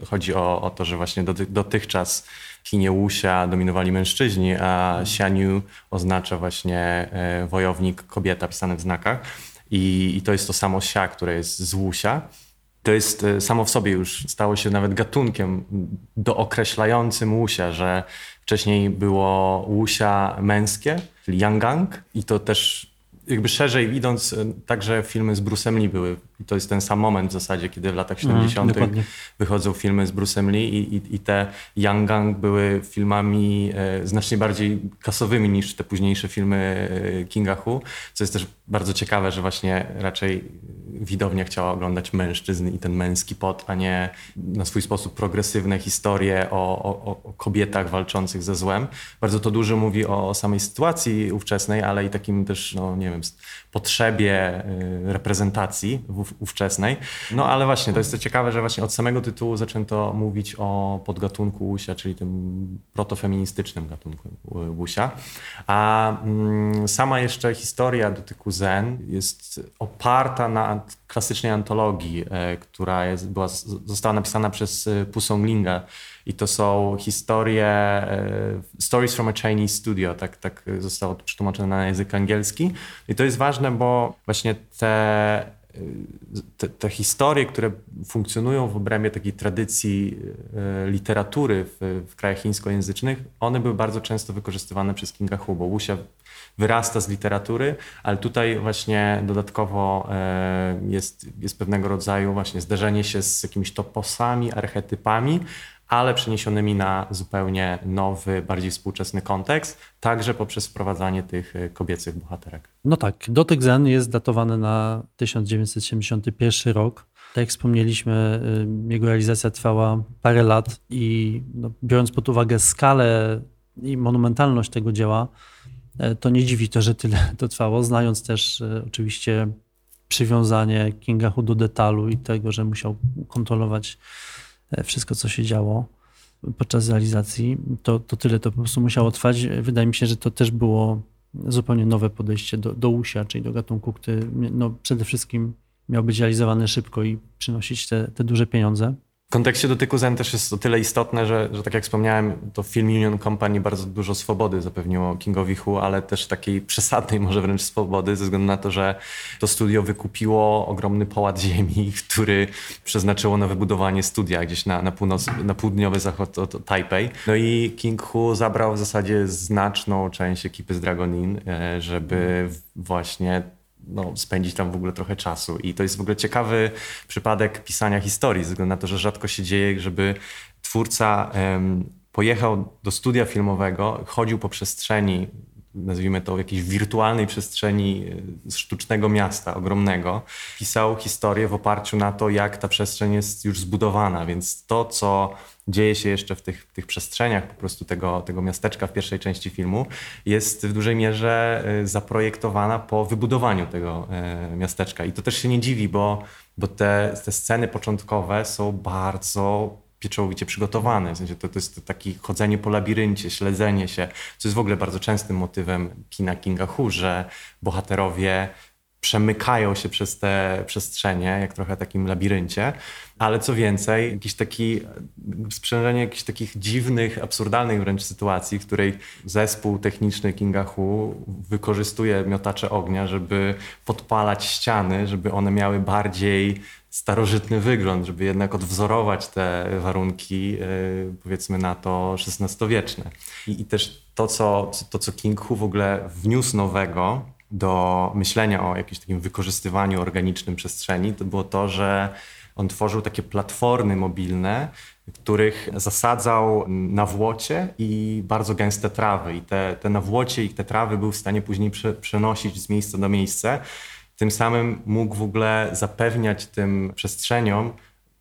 chodzi o, o to, że właśnie doty, dotychczas w Łusia dominowali mężczyźni, a Xianyu oznacza właśnie e, wojownik, kobieta pisane w znakach. I, I, to jest to samo Xia, które jest z Łusia to jest e, samo w sobie już stało się nawet gatunkiem dookreślającym łusia, że wcześniej było łusia męskie, czyli Yangang i to też jakby szerzej idąc, e, także filmy z Bruce'em Lee były. I to jest ten sam moment w zasadzie, kiedy w latach 70. Mm, wychodzą filmy z Bruce'em Lee i, i, i te Young Gang były filmami e, znacznie bardziej kasowymi niż te późniejsze filmy e, Kinga Hu, co jest też bardzo ciekawe, że właśnie raczej widownia chciała oglądać mężczyzn i ten męski pot, a nie na swój sposób progresywne historie o, o, o kobietach walczących ze złem. Bardzo to dużo mówi o samej sytuacji ówczesnej, ale i takim też, no nie wiem, potrzebie y, ówczesnej. No ale właśnie, to jest to ciekawe, że właśnie od samego tytułu zaczęto mówić o podgatunku łusia, czyli tym protofeministycznym gatunku łusia. A mm, sama jeszcze historia dotyku zen jest oparta na klasycznej antologii, e, która jest, była, została napisana przez e, Pusong Linga i to są historie e, Stories from a Chinese Studio, tak, tak zostało przetłumaczone na język angielski. I to jest ważne, bo właśnie te te, te, historie, które funkcjonują w obrębie takiej tradycji literatury w, w krajach chińskojęzycznych, one były bardzo często wykorzystywane przez Kinga Hu, bo Wuxia wyrasta z literatury, ale tutaj właśnie dodatkowo e, jest, jest pewnego rodzaju właśnie zderzenie się z jakimiś toposami, archetypami, ale przeniesionymi na zupełnie nowy, bardziej współczesny kontekst, także poprzez wprowadzanie tych e, kobiecych bohaterek. No tak, Dotyk Zen jest datowany na 1971 rok. Tak jak wspomnieliśmy, e, jego realizacja trwała parę lat i no, biorąc pod uwagę skalę i monumentalność tego dzieła, E, to nie dziwi to, że tyle to trwało, znając też oczywiście przywiązanie Kinga Hu do detalu i tego, że musiał kontrolować wszystko, co się działo podczas realizacji, to, to tyle to po prostu musiało trwać. Wydaje mi się, że to też było zupełnie nowe podejście do, do usia, czyli do gatunku, który no, przede wszystkim miał być realizowany szybko i przynosić te, te duże pieniądze. Kontekście dotyku Zen też jest o tyle istotne, że, że tak jak wspomniałem, to Film Union Company bardzo dużo swobody zapewniło Kingowi Hu, ale też takiej przesadnej może wręcz swobody, ze względu na to, że to studio wykupiło ogromny połat ziemi, który przeznaczyło na wybudowanie studia gdzieś na, na, północ, na południowy zachód od Taipei. No i King Hu zabrał w zasadzie znaczną część ekipy z Dragon Inn, e, żeby właśnie no, spędzić tam w ogóle trochę czasu. I to jest w ogóle ciekawy przypadek pisania historii, ze względu na to, że rzadko się dzieje, żeby twórca pojechał do studia filmowego, chodził po przestrzeni nazwijmy to, jakiejś wirtualnej przestrzeni e, sztucznego miasta ogromnego, pisał historię w oparciu na to, jak ta przestrzeń jest już zbudowana. Więc to, co dzieje się jeszcze w tych, tych przestrzeniach po prostu tego, tego miasteczka w pierwszej części filmu, jest w dużej mierze e, zaprojektowana po wybudowaniu tego e, miasteczka. I to też się nie dziwi, bo, bo te, te sceny początkowe są bardzo pieczołowicie przygotowane. W sensie to, to jest takie chodzenie po labiryncie, śledzenie się, co jest w ogóle bardzo częstym motywem kina Kinga Hu, że bohaterowie przemykają się przez te przestrzenie, jak trochę takim labiryncie, ale co więcej, jakiś taki sprzężenie jakichś takich dziwnych, absurdalnych wręcz sytuacji, w której zespół techniczny Kinga Hu wykorzystuje miotacze ognia, żeby podpalać ściany, żeby one miały bardziej starożytny wygląd, żeby jednak odwzorować te warunki, e, powiedzmy na to XVI-wieczne. I, I, też to co, to, co King Hu w ogóle wniósł nowego do myślenia o jakimś takim wykorzystywaniu organicznym przestrzeni, to było to, że on tworzył takie platformy mobilne, których zasadzał na włocie i bardzo gęste trawy. I te, te nawłocie i te trawy był w stanie później prze, przenosić z miejsca do miejsca. Tym samym mógł w ogóle zapewniać tym przestrzeniom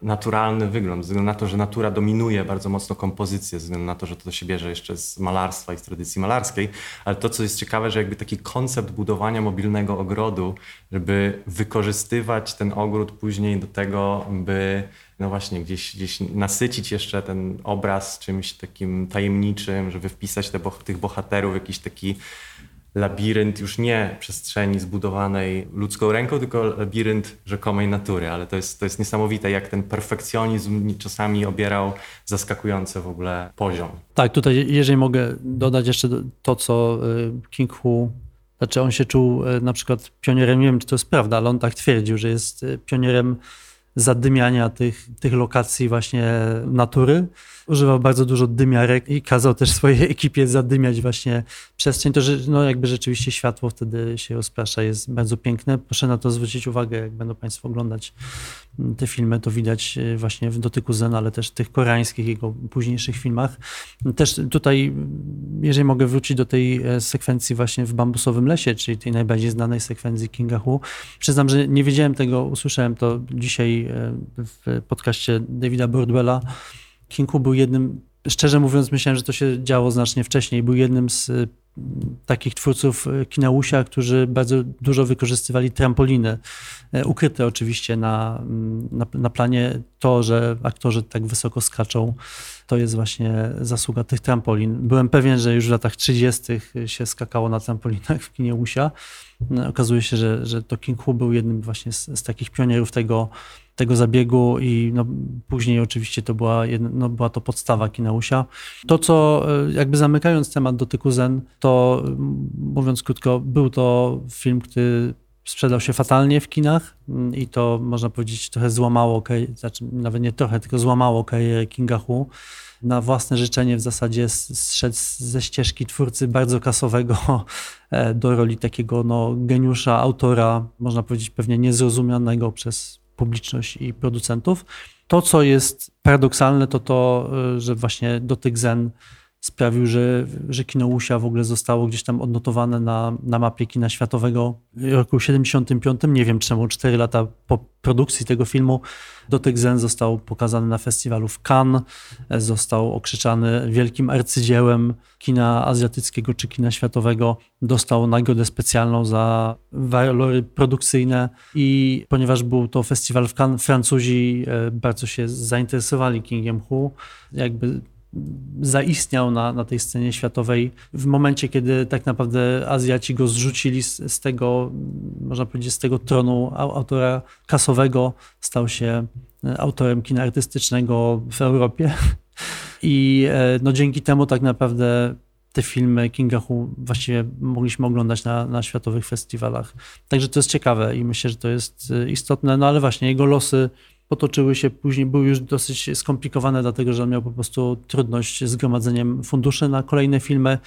naturalny wygląd, ze względu na to, że natura dominuje bardzo mocno kompozycję, ze względu na to, że to się bierze jeszcze z malarstwa i z tradycji malarskiej, ale to, co jest ciekawe, że jakby taki koncept budowania mobilnego ogrodu, żeby wykorzystywać ten ogród później do tego, by no właśnie gdzieś, gdzieś nasycić jeszcze ten obraz czymś takim tajemniczym, żeby wpisać te, tych bohaterów w jakiś taki labirynt już nie przestrzeni zbudowanej ludzką ręką, tylko labirynt rzekomej natury. Ale to jest, to jest niesamowite, jak ten perfekcjonizm czasami obierał zaskakujący w ogóle poziom. Tak, tutaj jeżeli mogę dodać jeszcze to, co y, King Hu znaczy on się czuł y, na przykład pionierem, nie wiem czy to jest prawda, ale on tak twierdził, że jest y, pionierem zadymiania tych, tych lokacji właśnie natury. Używał bardzo dużo dymiarek i kazał też swojej ekipie zadymiać właśnie przestrzeń. To, że no jakby rzeczywiście światło wtedy się rozprasza, jest bardzo piękne. Proszę na to zwrócić uwagę, jak będą Państwo oglądać te filmy, to widać e, właśnie w Dotyku Zen, ale też w tych koreańskich jego późniejszych filmach. Też tutaj, jeżeli mogę wrócić do tej e, sekwencji właśnie w Bambusowym Lesie, czyli tej najbardziej znanej sekwencji Kinga Hu, przyznam, że nie wiedziałem tego, usłyszałem to dzisiaj e, w podcaście Davida Bordwella. King Hu był jednym, szczerze mówiąc, myślałem, że to się działo znacznie wcześniej. Był jednym z takich twórców e, kina Łusia, którzy bardzo dużo wykorzystywali trampoliny, ukryte oczywiście na, mm, na, na, planie. To, że aktorzy tak wysoko skaczą, to jest właśnie zasługa tych trampolin. Byłem pewien, że już w latach 30. się skakało na trampolinach w kinie Łusia. No, okazuje się, że, że to King Hu był jednym właśnie z, z takich pionierów tego, tego zabiegu i no, później oczywiście to była, jedna, no, była to podstawa Kinausia. To, co e, jakby zamykając temat dotyku Zen, to mówiąc krótko, był to film, który sprzedał się fatalnie w kinach mm, i to można powiedzieć trochę złamało, znaczy nawet nie trochę, tylko złamało karierę Kinga Hu. Na własne życzenie w zasadzie zszedł ze ścieżki twórcy bardzo kasowego e, do roli takiego no, geniusza, autora, można powiedzieć pewnie niezrozumianego przez publiczność i producentów. To, co jest paradoksalne, to to, y, że właśnie dotyk Zen sprawił, że, że kino Łusia w ogóle zostało gdzieś tam odnotowane na, na mapie kina światowego. W roku 75. Nie wiem czemu, 4 lata po produkcji tego filmu. Dotyk Zen został pokazany na festiwalu w Cannes, został okrzyczany wielkim arcydziełem kina azjatyckiego czy kina światowego, dostał nagrodę specjalną za walory produkcyjne i ponieważ był to festiwal w Cannes, Francuzi e, bardzo się zainteresowali Kingiem Hu, jakby zaistniał na, na tej scenie światowej w momencie, kiedy tak naprawdę Azjaci go zrzucili z, z tego, można powiedzieć, z tego tronu autora kasowego, stał się e, autorem kina artystycznego w Europie. I e, no, dzięki temu tak naprawdę te filmy Kinga Hu właściwie mogliśmy oglądać na, na światowych festiwalach. Także to jest ciekawe i myślę, że to jest e, istotne, no ale właśnie jego losy potoczyły się później, były już dosyć skomplikowane, dlatego że on miał po prostu trudność z gromadzeniem funduszy na kolejne filmy.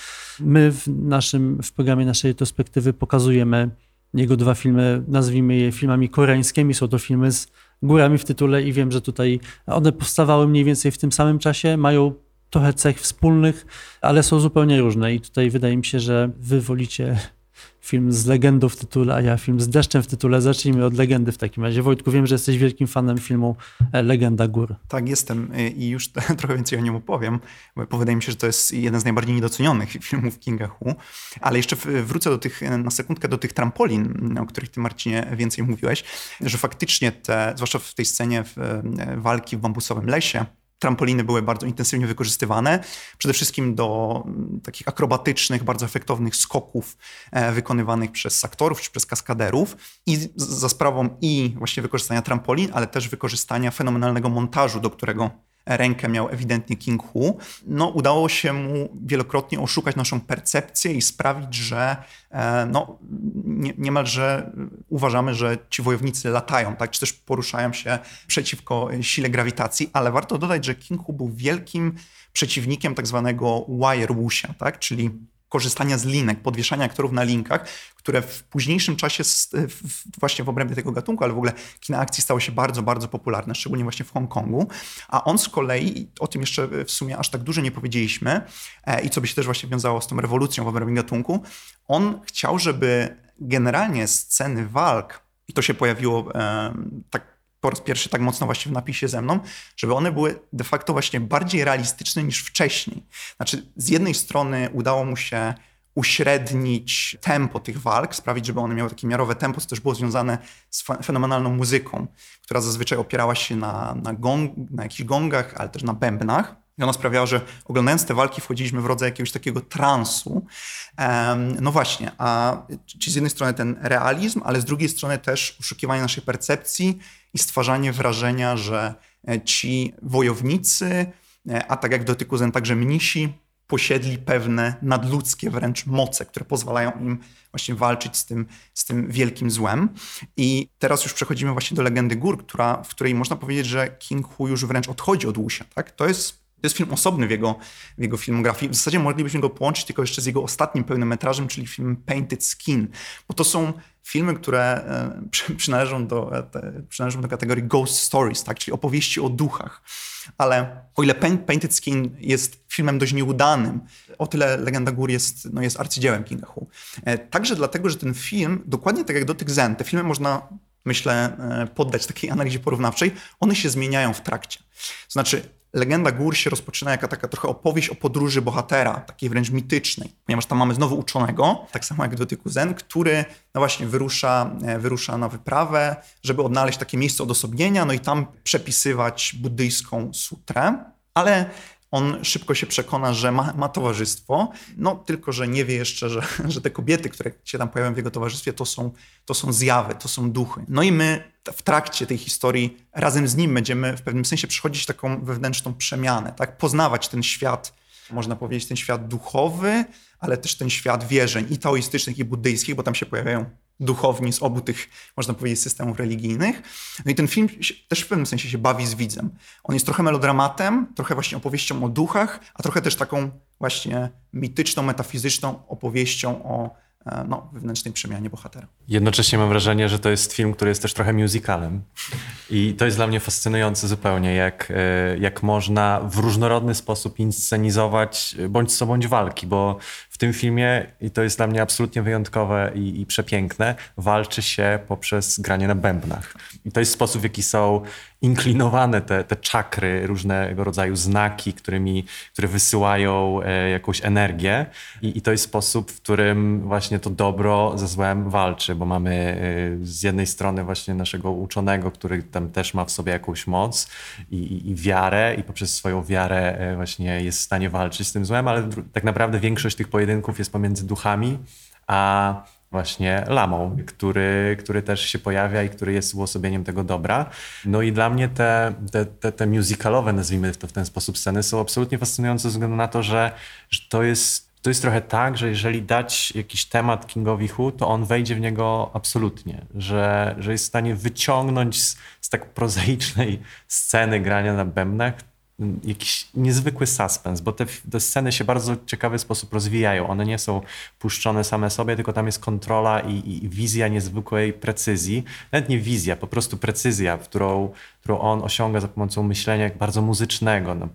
My w naszym, w programie naszej retrospektywy pokazujemy jego dwa filmy, nazwijmy je filmami koreańskimi. Są to filmy z górami w tytule i wiem, że tutaj one powstawały mniej więcej w tym samym czasie, mają trochę cech wspólnych, ale są zupełnie różne i tutaj wydaje mi się, że wy wolicie film z legendą w tytule, a ja film z deszczem w tytule. Zacznijmy od legendy w takim razie. Wojtku, wiem, że jesteś wielkim fanem filmu e, Legenda Gór. Tak, jestem e, i już trochę więcej o nim opowiem, bo wydaje mi się, że to jest jeden z najbardziej niedocenionych filmów Kinga Hu. Ale jeszcze wrócę do tych, na sekundkę do tych trampolin, o których ty Marcinie więcej mówiłeś, że faktycznie te, zwłaszcza w tej scenie w, e, walki w bambusowym lesie, trampoliny były bardzo intensywnie wykorzystywane, przede wszystkim do mm, takich akrobatycznych, bardzo efektownych skoków e, wykonywanych przez aktorów czy przez kaskaderów i za sprawą i właśnie wykorzystania trampolin, ale też wykorzystania fenomenalnego montażu, do którego rękę miał ewidentnie King Hu, no udało się mu wielokrotnie oszukać naszą percepcję i sprawić, że e, no, nie, niemalże uważamy, że ci wojownicy latają, tak, czy też poruszają się przeciwko sile grawitacji, ale warto dodać, że King Hu był wielkim przeciwnikiem tak zwanego wire wuxia, tak, czyli korzystania z linek, podwieszania aktorów na linkach, które w późniejszym czasie właśnie w obrębie tego gatunku, ale w ogóle kina akcji stało się bardzo, bardzo popularne, szczególnie właśnie w Hongkongu. A on z kolei, o tym jeszcze w sumie aż tak dużo nie powiedzieliśmy e, i co by się też właśnie wiązało z tą rewolucją w obrębie gatunku, on chciał, żeby generalnie sceny walk, i to się pojawiło tak po raz pierwszy tak mocno właśnie w napisie ze mną, żeby one były de facto właśnie bardziej realistyczne niż wcześniej. Znaczy, z jednej strony udało mu się uśrednić tempo tych walk, sprawić, żeby one miały takie miarowe tempo, co też było związane z fenomenalną muzyką, która zazwyczaj opierała się na, na, gong, na jakichś gongach, ale też na bębnach. I ona sprawiała, że oglądając te walki wchodziliśmy w rodzaj jakiegoś takiego transu. No właśnie, a czyli z jednej strony ten realizm, ale z drugiej strony też oszukiwanie naszej percepcji i stwarzanie wrażenia, że e, ci wojownicy, e, a tak jak w dotyku Zen także mnisi, posiedli pewne nadludzkie wręcz moce, które pozwalają im właśnie walczyć z tym, z tym wielkim złem. I teraz już przechodzimy właśnie do legendy gór, która, w której można powiedzieć, że King Hu już wręcz odchodzi od Wuxia. Tak? To jest to jest film osobny w jego, w jego filmografii. W zasadzie moglibyśmy go połączyć tylko jeszcze z jego ostatnim pełnometrażem, czyli film Painted Skin, bo to są filmy, które e, przynależą do, e, przynależą do kategorii ghost stories, tak? czyli opowieści o duchach. Ale o ile Painted Skin jest filmem dość nieudanym, o tyle Legenda Gór jest, no jest arcydziełem Kinga Hu. E, także dlatego, że ten film, dokładnie tak jak Dotyk Zen, te filmy można myślę, poddać takiej analizie porównawczej, one się zmieniają w trakcie. To znaczy, Legenda Gór się rozpoczyna jako taka trochę opowieść o podróży bohatera, takiej wręcz mitycznej, ponieważ tam mamy znowu uczonego, tak samo jak w Dotyku Zen, który no właśnie wyrusza, e, wyrusza na wyprawę, żeby odnaleźć takie miejsce odosobnienia, no i tam przepisywać buddyjską sutrę, ale on szybko się przekona, że ma, ma, towarzystwo, no tylko, że nie wie jeszcze, że, że te kobiety, które się tam pojawiają w jego towarzystwie, to są, to są zjawy, to są duchy. No i my w trakcie tej historii razem z nim będziemy w pewnym sensie przechodzić taką wewnętrzną przemianę, tak? poznawać ten świat, można powiedzieć, ten świat duchowy, ale też ten świat wierzeń i taoistycznych, i buddyjskich, bo tam się pojawiają duchowni z obu tych, można powiedzieć, systemów religijnych. No i ten film też w pewnym sensie się bawi z widzem. On jest trochę melodramatem, trochę właśnie opowieścią o duchach, a trochę też taką właśnie mityczną, metafizyczną opowieścią o E, no, wewnętrznej przemianie bohatera. Jednocześnie mam wrażenie, że to jest film, który jest też trochę musicalem. I to jest dla mnie fascynujące zupełnie, jak, e, jak można w różnorodny sposób inscenizować bądź co bądź walki, bo w tym filmie, i to jest dla mnie absolutnie wyjątkowe i, i przepiękne, walczy się poprzez granie na bębnach. I to jest sposób, w jaki są inklinowane te, te czakry, różnego rodzaju znaki, którymi, które wysyłają e, jakąś energię. I, I, to jest sposób, w którym właśnie to dobro ze złem walczy, bo mamy e, z jednej strony właśnie naszego uczonego, który tam też ma w sobie jakąś moc i, i, i wiarę, i poprzez swoją wiarę e, właśnie jest w stanie walczyć z tym złem, ale tak naprawdę większość tych pojedynków jest pomiędzy duchami, a właśnie lamą, który, który też się pojawia i który jest uosobieniem tego dobra. No i dla mnie te, te, te, te musicalowe, nazwijmy to w ten sposób, sceny są absolutnie fascynujące ze względu na to, że, że to jest to jest trochę tak, że jeżeli dać jakiś temat Kingowi Hu, to on wejdzie w niego absolutnie, że, że jest w stanie wyciągnąć z, z tak prozaicznej sceny grania na bębnach jakiś niezwykły suspens, bo te, te, sceny się bardzo ciekawy sposób rozwijają. One nie są puszczone same sobie, tylko tam jest kontrola i, i wizja niezwykłej precyzji. Nawet nie wizja, po prostu precyzja, którą, którą on osiąga za pomocą myślenia bardzo muzycznego, no,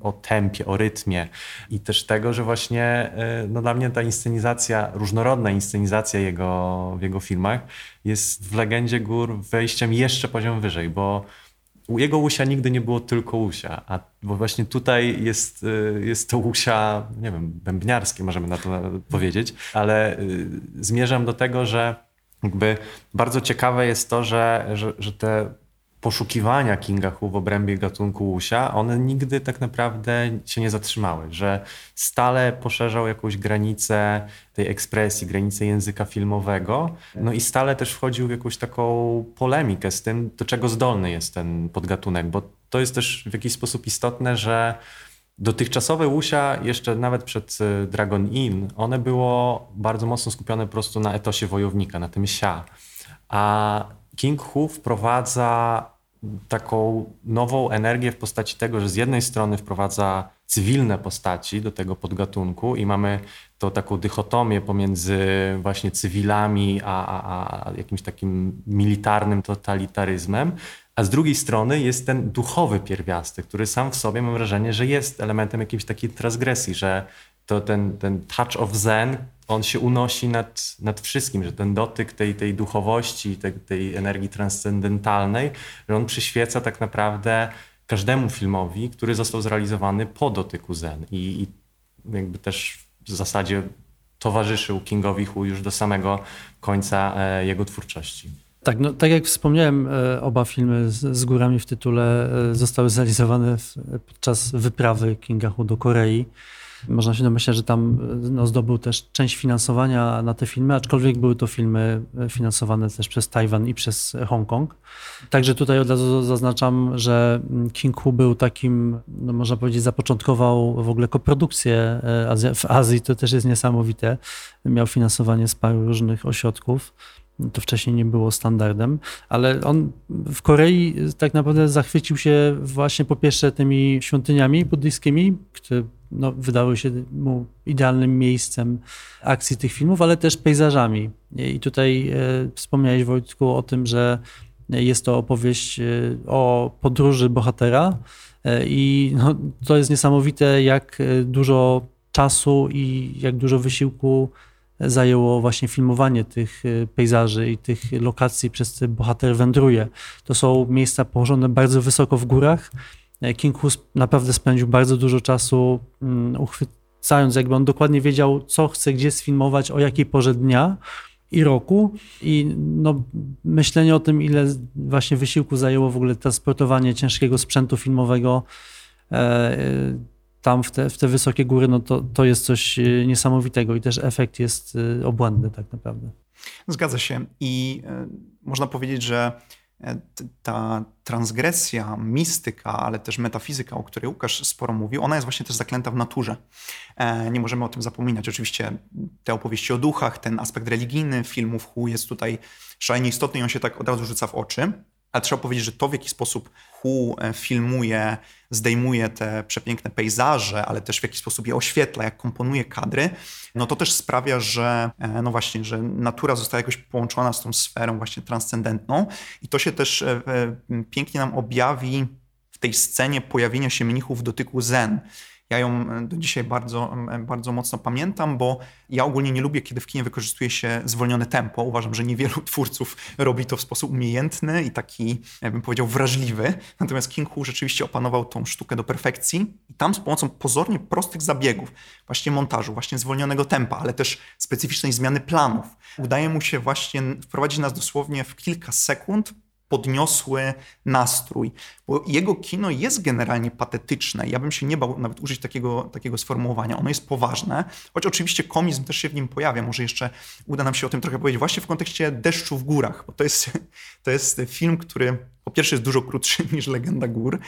o tempie, o rytmie i też tego, że właśnie e, no, dla mnie ta inscenizacja, różnorodna inscenizacja jego, w jego filmach jest w Legendzie Gór wejściem jeszcze poziom wyżej, bo jego łusia nigdy nie było tylko łusia, a bo właśnie tutaj jest, y, jest to łusia, nie wiem, bębniarskie możemy na to powiedzieć, ale y, zmierzam do tego, że jakby bardzo ciekawe jest to, że, że, że te poszukiwania Kinga Hu w obrębie gatunku łusia, one nigdy tak naprawdę się nie zatrzymały, że stale poszerzał jakąś granicę tej ekspresji, granicę języka filmowego, no i stale też wchodził w jakąś taką polemikę z tym, do czego zdolny jest ten podgatunek, bo to jest też w jakiś sposób istotne, że dotychczasowe łusia, jeszcze nawet przed y, Dragon Inn, one było bardzo mocno skupione po prostu na etosie wojownika, na tym sia. A King Hu wprowadza taką nową energię w postaci tego, że z jednej strony wprowadza cywilne postaci do tego podgatunku i mamy to taką dychotomię pomiędzy właśnie cywilami a, a, a jakimś takim militarnym totalitaryzmem, a z drugiej strony jest ten duchowy pierwiastek, który sam w sobie mam wrażenie, że jest elementem jakiejś takiej transgresji, że to ten, ten touch of zen, on się unosi nad, nad wszystkim, że ten dotyk tej, tej duchowości, tej, tej energii transcendentalnej, że on przyświeca tak naprawdę każdemu filmowi, który został zrealizowany po dotyku zen i, i jakby też w zasadzie towarzyszył Kingowi Hu już do samego końca e, jego twórczości. Tak, no, tak jak wspomniałem, e, oba filmy z, z górami w tytule e, zostały zrealizowane w, podczas wyprawy Kinga Hu do Korei. Można się domyślać, że tam no, zdobył też część finansowania na te filmy, aczkolwiek były to filmy finansowane też przez Tajwan i przez Hongkong. Także tutaj od razu zaznaczam, że King Hu był takim, no, można powiedzieć, zapoczątkował w ogóle koprodukcję e, w Azji, to też jest niesamowite. Miał finansowanie z paru różnych ośrodków. To wcześniej nie było standardem, ale on w Korei tak naprawdę zachwycił się właśnie po pierwsze tymi świątyniami buddyjskimi, które no, wydały się mu idealnym miejscem akcji tych filmów, ale też pejzażami. I tutaj e, wspomniałeś Wojtku o tym, że jest to opowieść e, o podróży bohatera e, i no, to jest niesamowite, jak dużo czasu i jak dużo wysiłku zajęło właśnie filmowanie tych pejzaży i tych lokacji, przez które bohater wędruje. To są miejsca położone bardzo wysoko w górach, King Hus naprawdę spędził bardzo dużo czasu mm, uchwycając, jakby on dokładnie wiedział, co chce gdzie sfilmować, o jakiej porze dnia i roku. I no, myślenie o tym, ile właśnie wysiłku zajęło w ogóle transportowanie ciężkiego sprzętu filmowego e, e, tam w te, w te wysokie góry, no to, to jest coś e, niesamowitego i też efekt jest obłędny tak naprawdę. Zgadza się i można powiedzieć, że E, ta transgresja, mistyka, ale też metafizyka, o której Łukasz sporo mówił, ona jest właśnie też zaklęta w naturze. E, nie możemy o tym zapominać. Oczywiście te opowieści o duchach, ten aspekt religijny filmów Hu jest tutaj szalenie istotny i on się tak od razu rzuca w oczy. Ale trzeba powiedzieć, że to w jaki sposób Hu e, filmuje, zdejmuje te przepiękne pejzaże, ale też w jaki sposób je oświetla, jak komponuje kadry, no to też sprawia, że e, no właśnie, że natura została jakoś połączona z tą sferą właśnie transcendentną i to się też e, pięknie nam objawi w tej scenie pojawienia się mnichów w dotyku zen. Ja ją e, do dzisiaj bardzo, e, bardzo mocno pamiętam, bo ja ogólnie nie lubię, kiedy w kinie wykorzystuje się zwolnione tempo. Uważam, że niewielu twórców robi to w sposób umiejętny i taki, bym powiedział, wrażliwy. Natomiast King Hu rzeczywiście opanował tą sztukę do perfekcji i tam z pomocą pozornie prostych zabiegów, właśnie montażu, właśnie zwolnionego tempa, ale też specyficznej zmiany planów, udaje mu się właśnie wprowadzić nas dosłownie w kilka sekund podniosły nastrój. Bo jego kino jest generalnie patetyczne. Ja bym się nie bał nawet użyć takiego, takiego sformułowania. Ono jest poważne, choć oczywiście komizm też się w nim pojawia. Może jeszcze uda nam się o tym trochę powiedzieć właśnie w kontekście Deszczu w górach, bo to jest, to jest film, który po pierwsze jest dużo krótszy niż Legenda Gór,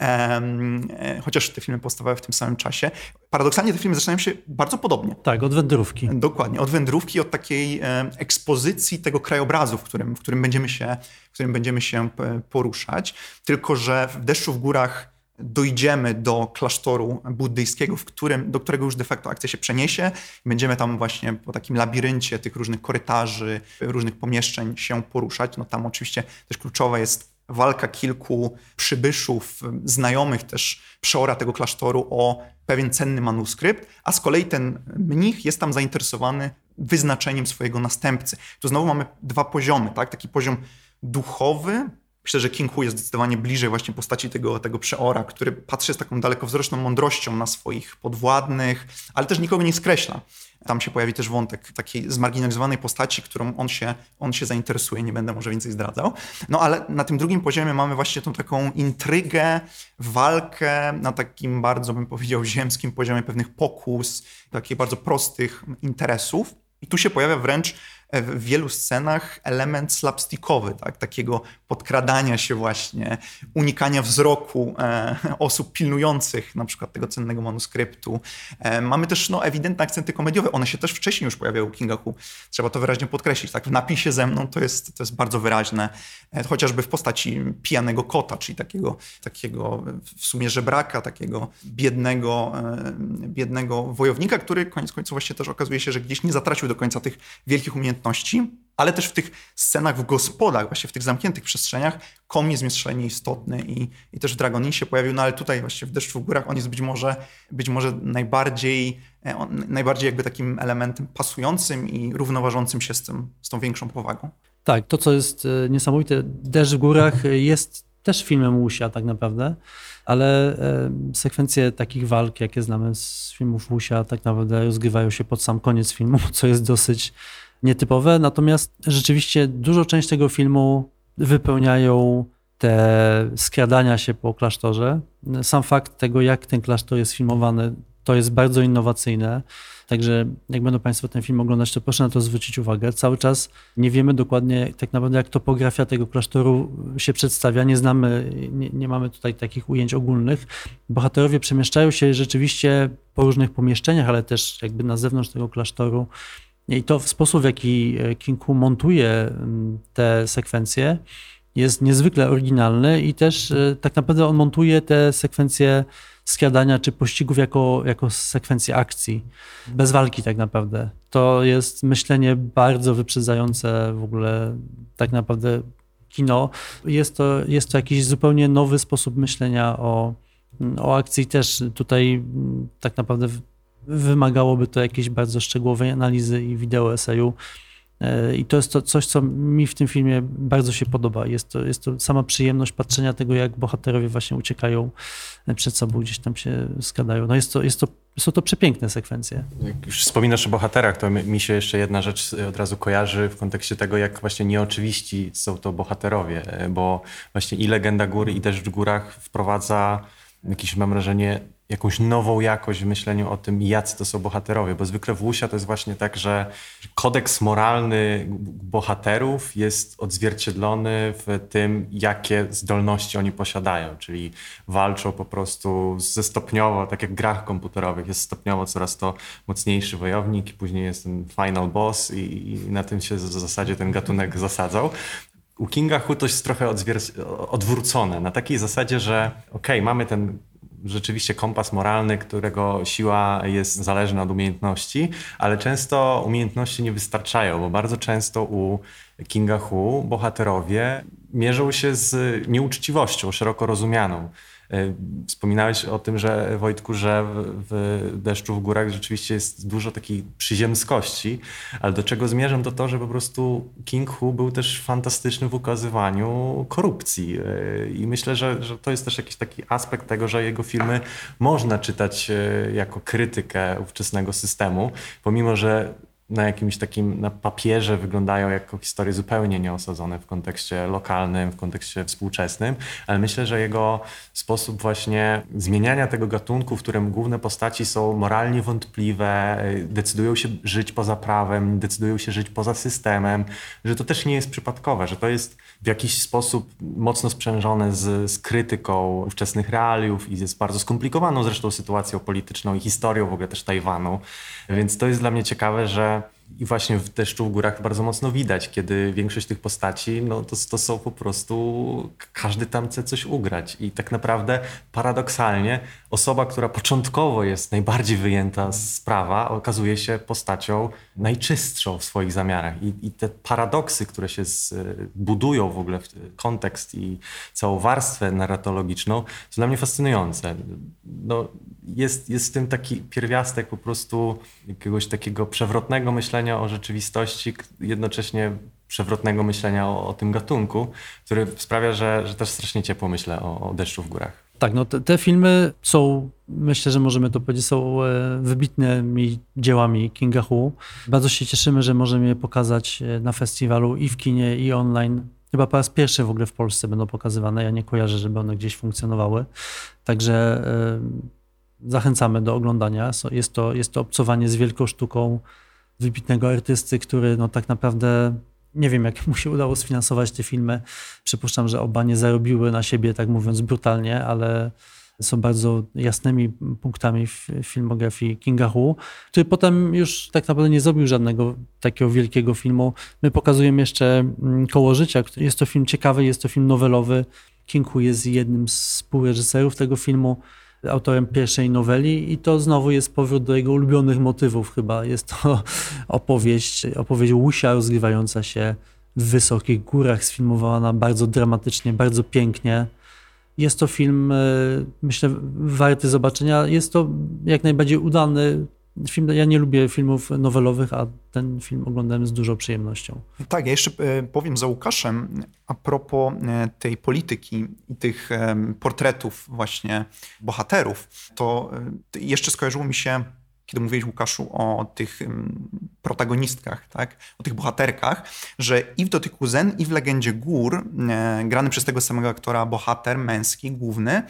e, chociaż te filmy powstawały w tym samym czasie. Paradoksalnie te filmy zaczynają się bardzo podobnie. Tak, od wędrówki. Dokładnie, od wędrówki, od takiej ekspozycji tego krajobrazu, w którym, w którym, będziemy, się, w którym będziemy się poruszać. Tylko, że w Deszczu w Górach dojdziemy do klasztoru buddyjskiego, w którym, do którego już de facto akcja się przeniesie. Będziemy tam właśnie po takim labiryncie tych różnych korytarzy, różnych pomieszczeń się poruszać. No tam oczywiście też kluczowa jest walka kilku przybyszów, znajomych też przeora tego klasztoru o pewien cenny manuskrypt, a z kolei ten mnich jest tam zainteresowany wyznaczeniem swojego następcy. Tu znowu mamy dwa poziomy, tak? Taki poziom duchowy, Myślę, że King Hu jest zdecydowanie bliżej właśnie postaci tego, tego przeora, który patrzy z taką dalekowzroczną mądrością na swoich podwładnych, ale też nikogo nie skreśla. Tam się pojawi też wątek takiej zmarginalizowanej postaci, którą on się, on się zainteresuje, nie będę może więcej zdradzał. No ale na tym drugim poziomie mamy właśnie tą taką intrygę, walkę na takim bardzo, bym powiedział, ziemskim poziomie pewnych pokus, takich bardzo prostych interesów. I tu się pojawia wręcz w wielu scenach element slapstickowy, tak? takiego podkradania się właśnie, unikania wzroku e, osób pilnujących na przykład tego cennego manuskryptu. E, mamy też no, ewidentne akcenty komediowe, one się też wcześniej już pojawiały u Kinga Hu. Trzeba to wyraźnie podkreślić. Tak? W napisie ze mną to jest, to jest bardzo wyraźne, e, chociażby w postaci pijanego kota, czyli takiego, takiego w sumie żebraka, takiego biednego, e, biednego wojownika, który koniec końców właśnie też okazuje się, że gdzieś nie zatracił do końca tych wielkich umiejętności, ale też w tych scenach w gospodach, właśnie w tych zamkniętych przestrzeniach, komizm jest szalenie istotny i, i też w Dragonin się pojawił, no ale tutaj właśnie w Deszczu w Górach on jest być może, być może najbardziej, e, on, najbardziej jakby takim elementem pasującym i równoważącym się z, tym, z tą większą powagą. Tak, to co jest e, niesamowite, Deszcz w Górach jest też filmem Łusia tak naprawdę, ale e, sekwencje takich walk, jakie znamy z filmów Łusia, tak naprawdę rozgrywają się pod sam koniec filmu, co jest dosyć nietypowe. Natomiast rzeczywiście dużo część tego filmu wypełniają te skradania się po klasztorze. Sam fakt tego, jak ten klasztor jest filmowany, to jest bardzo innowacyjne. Także jak będą Państwo ten film oglądać, to proszę na to zwrócić uwagę. Cały czas nie wiemy dokładnie tak naprawdę, jak topografia tego klasztoru się przedstawia. Nie znamy, nie, nie mamy tutaj takich ujęć ogólnych. Bohaterowie przemieszczają się rzeczywiście po różnych pomieszczeniach, ale też jakby na zewnątrz tego klasztoru. I to w sposób, w jaki King Hu montuje te sekwencje, jest niezwykle oryginalny i też e, tak naprawdę on montuje te sekwencje skradania czy pościgów jako, jako sekwencję akcji, bez walki tak naprawdę. To jest myślenie bardzo wyprzedzające w ogóle tak naprawdę kino. Jest to, jest to jakiś zupełnie nowy sposób myślenia o, o akcji też tutaj tak naprawdę wymagałoby to jakiejś bardzo szczegółowej analizy i wideo eseju. E, I to jest to coś, co mi w tym filmie bardzo się podoba. Jest to, jest to sama przyjemność patrzenia tego, jak bohaterowie właśnie uciekają przed sobą, gdzieś tam się skadają. No jest to, jest to, są to przepiękne sekwencje. Jak już wspominasz o bohaterach, to mi się jeszcze jedna rzecz od razu kojarzy w kontekście tego, jak właśnie nieoczywiści są to bohaterowie, e, bo właśnie i Legenda Góry, i też w Górach wprowadza jakieś, mam wrażenie, jakąś nową jakość w myśleniu o tym, jacy to są bohaterowie, bo zwykle w Łusia to jest właśnie tak, że kodeks moralny bohaterów jest odzwierciedlony w tym, jakie zdolności oni posiadają, czyli walczą po prostu ze stopniowo, tak jak w grach komputerowych, jest stopniowo coraz to mocniejszy wojownik i później jest ten final boss i, i na tym się w zasadzie ten gatunek zasadzał. U Kinga Hu to jest trochę odwrócone, na takiej zasadzie, że okej, okay, mamy ten rzeczywiście kompas moralny, którego siła jest zależna od umiejętności, ale często umiejętności nie wystarczają, bo bardzo często u Kinga Hu bohaterowie mierzą się z nieuczciwością szeroko rozumianą. E, wspominałeś o tym, że Wojtku, że w deszczu w górach rzeczywiście jest dużo takiej przyziemskości, ale do czego zmierzam to to, że po prostu King Hu był też fantastyczny w ukazywaniu korupcji. E, i myślę, że, że to jest też jakiś taki aspekt tego, że jego filmy można czytać e, jako krytykę ówczesnego systemu, pomimo, że na jakimś takim, na papierze wyglądają jako historie zupełnie nieosadzone w kontekście lokalnym, w kontekście współczesnym, ale myślę, że jego sposób właśnie zmieniania tego gatunku, w którym główne postaci są moralnie wątpliwe, decydują się żyć poza prawem, decydują się żyć poza systemem, że to też nie jest przypadkowe, że to jest w jakiś sposób mocno sprzężone z, z krytyką ówczesnych realiów i jest bardzo skomplikowaną zresztą sytuacją polityczną i historią w ogóle też Tajwanu. Więc to jest dla mnie ciekawe, że i właśnie w deszczu w górach bardzo mocno widać, kiedy większość tych postaci, no to, to są po prostu, każdy tam chce coś ugrać. I tak naprawdę paradoksalnie osoba, która początkowo jest najbardziej wyjęta z sprawa, okazuje się postacią najczystszą w swoich zamiarach. I, i te paradoksy, które się z, budują w ogóle w kontekst i całą warstwę narratologiczną, są dla mnie fascynujące. No, jest, jest w tym taki pierwiastek po prostu jakiegoś takiego przewrotnego myślenia o rzeczywistości, jednocześnie przewrotnego myślenia o, o, tym gatunku, który sprawia, że, że też strasznie ciepło myślę o, o deszczu w górach. Tak, no te, te, filmy są, myślę, że możemy to powiedzieć, są e, wybitnymi dziełami Kinga Hu. Bardzo się cieszymy, że możemy je pokazać e, na festiwalu i w kinie, i online. Chyba po raz pierwszy w ogóle w Polsce będą pokazywane. Ja nie kojarzę, żeby one gdzieś funkcjonowały. Także y, zachęcamy do oglądania. Jest to, jest to obcowanie z wielką sztuką wybitnego artysty, który no tak naprawdę nie wiem, jak mu się udało sfinansować te filmy. Przypuszczam, że oba nie zarobiły na siebie, tak mówiąc brutalnie, ale są bardzo jasnymi punktami w filmografii Kinga Hu, który potem już tak naprawdę nie zrobił żadnego takiego wielkiego filmu. My pokazujemy jeszcze mm, Koło Życia. Jest to film ciekawy, jest to film nowelowy. King Hu jest jednym z współreżyserów tego filmu autorem pierwszej noweli i to znowu jest powrót do jego ulubionych motywów chyba. Jest to opowieść, opowieść Łusia rozgrywająca się w wysokich górach, sfilmowana bardzo dramatycznie, bardzo pięknie. Jest to film, e, myślę, warty zobaczenia. Jest to jak najbardziej udany film. Ja nie lubię filmów nowelowych, a ten film oglądałem z dużą przyjemnością. Tak, ja jeszcze e, powiem za Łukaszem a propos e, tej polityki i tych portretów właśnie bohaterów, to jeszcze skojarzyło mi się kiedy mówiłeś Łukaszu o tych protagonistkach, tak? o tych bohaterkach, że i w Dotyku Zen, i w Legendzie Gór, e, grany przez tego samego aktora bohater męski, główny,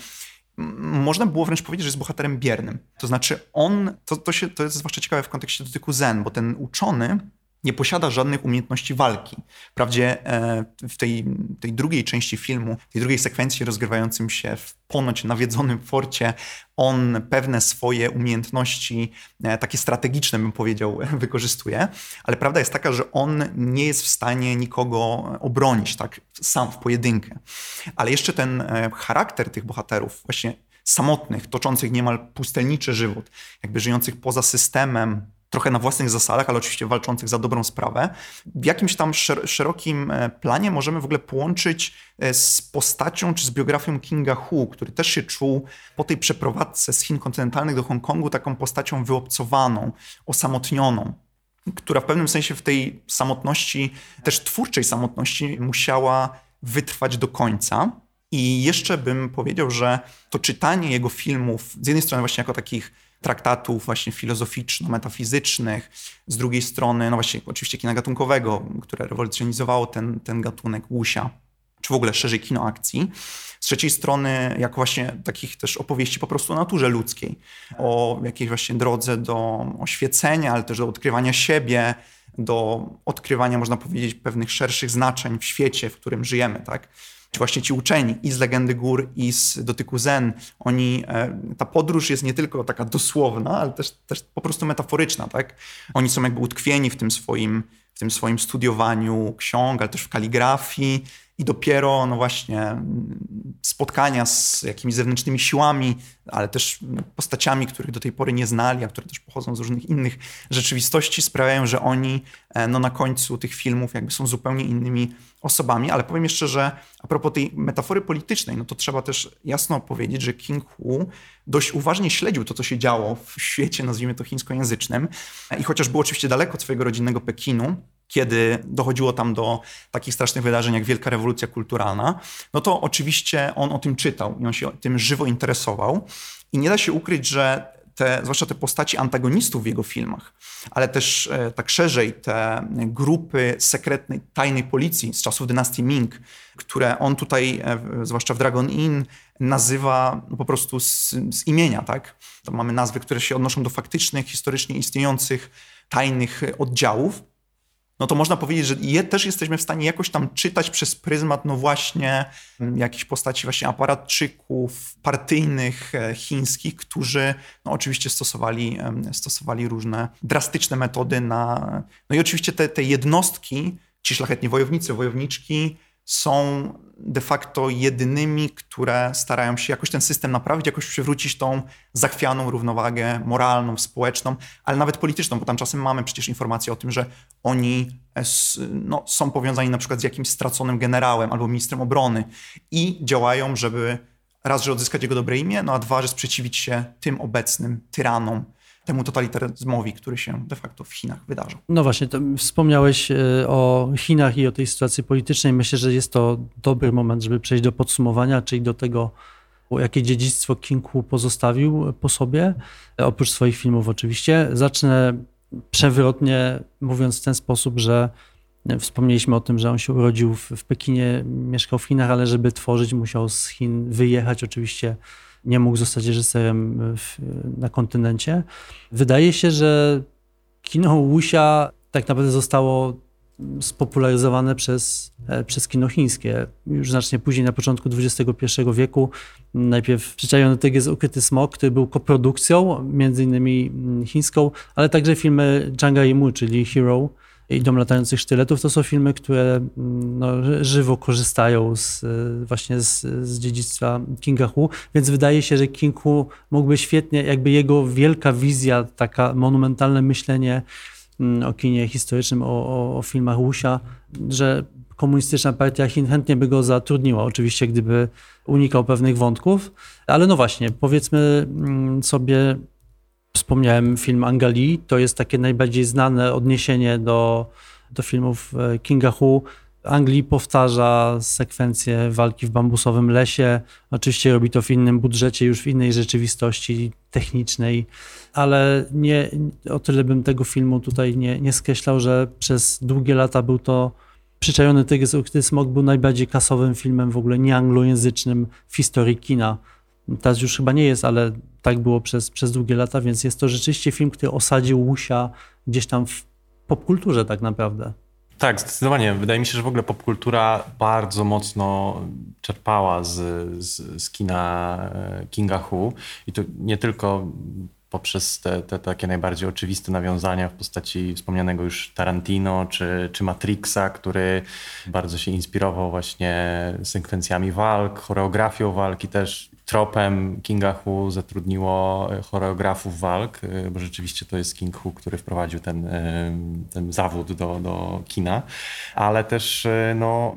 można było wręcz powiedzieć, że jest bohaterem biernym. To znaczy on, to, to, się, to jest zwłaszcza ciekawe w kontekście Dotyku Zen, bo ten uczony nie posiada żadnych umiejętności walki. Wprawdzie e, w tej, tej drugiej części filmu, tej drugiej sekwencji rozgrywającym się w ponoć nawiedzonym forcie, on pewne swoje umiejętności, e, takie strategiczne bym powiedział, wykorzystuje, ale prawda jest taka, że on nie jest w stanie nikogo obronić tak sam w pojedynkę. Ale jeszcze ten e, charakter tych bohaterów, właśnie samotnych, toczących niemal pustelniczy żywot, jakby żyjących poza systemem, trochę na własnych zasadach, ale oczywiście walczących za dobrą sprawę. W jakimś tam szerokim e, planie możemy w ogóle połączyć e, z postacią czy z biografią Kinga Hu, który też się czuł po tej przeprowadzce z Chin kontynentalnych do Hongkongu taką postacią wyobcowaną, osamotnioną która w pewnym sensie w tej samotności, też twórczej samotności, musiała wytrwać do końca. I jeszcze bym powiedział, że to czytanie jego filmów, z jednej strony właśnie jako takich traktatów właśnie filozoficzno-metafizycznych, z drugiej strony, no właśnie oczywiście kina gatunkowego, które rewolucjonizowało ten, ten gatunek łusia, czy w ogóle szerzej kino akcji. Z trzeciej strony, jako właśnie takich też opowieści po prostu o naturze ludzkiej, o jakiejś właśnie drodze do oświecenia, ale też do odkrywania siebie, do odkrywania, można powiedzieć, pewnych szerszych znaczeń w świecie, w którym żyjemy, tak? Właśnie ci uczeni i z Legendy Gór i z Dotyku Zen, oni, e, ta podróż jest nie tylko taka dosłowna, ale też, też po prostu metaforyczna, tak? Oni są jakby utkwieni w tym swoim, w tym swoim studiowaniu ksiąg, ale też w kaligrafii i dopiero, no właśnie, spotkania z jakimiś zewnętrznymi siłami, ale też postaciami, których do tej pory nie znali, a które też pochodzą z różnych innych rzeczywistości, sprawiają, że oni e, no, na końcu tych filmów jakby są zupełnie innymi osobami. Ale powiem jeszcze, że a propos tej metafory politycznej, no to trzeba też jasno powiedzieć, że King Hu dość uważnie śledził to, co się działo w świecie, nazwijmy to chińskojęzycznym. I chociaż był oczywiście daleko od swojego rodzinnego Pekinu, kiedy dochodziło tam do takich strasznych wydarzeń jak Wielka Rewolucja Kulturalna, no to oczywiście on o tym czytał i on się tym żywo interesował. I nie da się ukryć, że te, zwłaszcza te postaci antagonistów w jego filmach, ale też e, tak szerzej te grupy sekretnej, tajnej policji z czasów dynastii Ming, które on tutaj, e, zwłaszcza w Dragon Inn, nazywa no, po prostu z, z imienia. Tak? To mamy nazwy, które się odnoszą do faktycznych, historycznie istniejących tajnych oddziałów no to można powiedzieć, że je też jesteśmy w stanie jakoś tam czytać przez pryzmat, no właśnie, mm, jakichś postaci właśnie aparatczyków partyjnych e, chińskich, którzy no oczywiście stosowali, stosowali różne drastyczne metody na... No i oczywiście te, te jednostki, ci szlachetni wojownicy, wojowniczki, są de facto jedynymi, które starają się jakoś ten system naprawić, jakoś przywrócić tą zachwianą równowagę moralną, społeczną, ale nawet polityczną, bo tam czasem mamy przecież informacje o tym, że oni e, no, są powiązani na przykład z jakimś straconym generałem albo ministrem obrony i działają, żeby raz, że odzyskać jego dobre imię, no a dwa, że sprzeciwić się tym obecnym tyranom temu totalitaryzmowi, który się de facto w Chinach wydarzył. No właśnie, wspomniałeś e, o Chinach i o tej sytuacji politycznej. Myślę, że jest to dobry moment, żeby przejść do podsumowania, czyli do tego, jakie dziedzictwo King Hu pozostawił po sobie, oprócz swoich filmów oczywiście. Zacznę przewrotnie, mówiąc w ten sposób, że Wspomnieliśmy o tym, że on się urodził w, w, Pekinie, mieszkał w Chinach, ale żeby tworzyć, musiał z Chin wyjechać. Oczywiście nie mógł zostać reżyserem w, na kontynencie. Wydaje się, że kino Wuxia tak naprawdę zostało spopularyzowane przez, e, przez kino chińskie. Już znacznie później, na początku XXI wieku, najpierw Przyczajony Tygrys, Ukryty Smok, który był koprodukcją, między innymi mm, chińską, ale także filmy Zhanga Yimou, czyli Hero, i Dom Latających Sztyletów, to są filmy, które mm, no, żywo korzystają z, właśnie z, z dziedzictwa Kinga Hu, więc wydaje się, że King Hu mógłby świetnie, jakby jego wielka wizja, taka monumentalne myślenie mm, o kinie historycznym, o, o, o filmach Wusia, że komunistyczna partia Chin chętnie by go zatrudniła, oczywiście gdyby unikał pewnych wątków, ale no właśnie, powiedzmy mm, sobie Wspomniałem film Angali, to jest takie najbardziej znane odniesienie do, do filmów e, Kinga Hu. Anglii powtarza sekwencję walki w bambusowym lesie. Oczywiście robi to w innym budżecie, już w innej rzeczywistości technicznej, ale nie, o tyle bym tego filmu tutaj nie, nie skreślał, że przez długie lata był to Przyczajony Tygrys Ukryty Smok był najbardziej kasowym filmem w ogóle nieanglojęzycznym w historii kina. Teraz już chyba nie jest, ale tak było przez, przez długie lata, więc jest to rzeczywiście film, który osadził Łusia gdzieś tam w popkulturze tak naprawdę. Tak, zdecydowanie. Wydaje mi się, że w ogóle popkultura bardzo mocno czerpała z, z, z kina e, Kinga Hu i to nie tylko poprzez te, te, takie najbardziej oczywiste nawiązania w postaci wspomnianego już Tarantino czy, czy Matrixa, który bardzo się inspirował właśnie sekwencjami walk, choreografią walki też tropem Kinga Hu zatrudniło e, choreografów walk, e, bo rzeczywiście to jest King Hu, który wprowadził ten, e, ten zawód do, do kina, ale też no,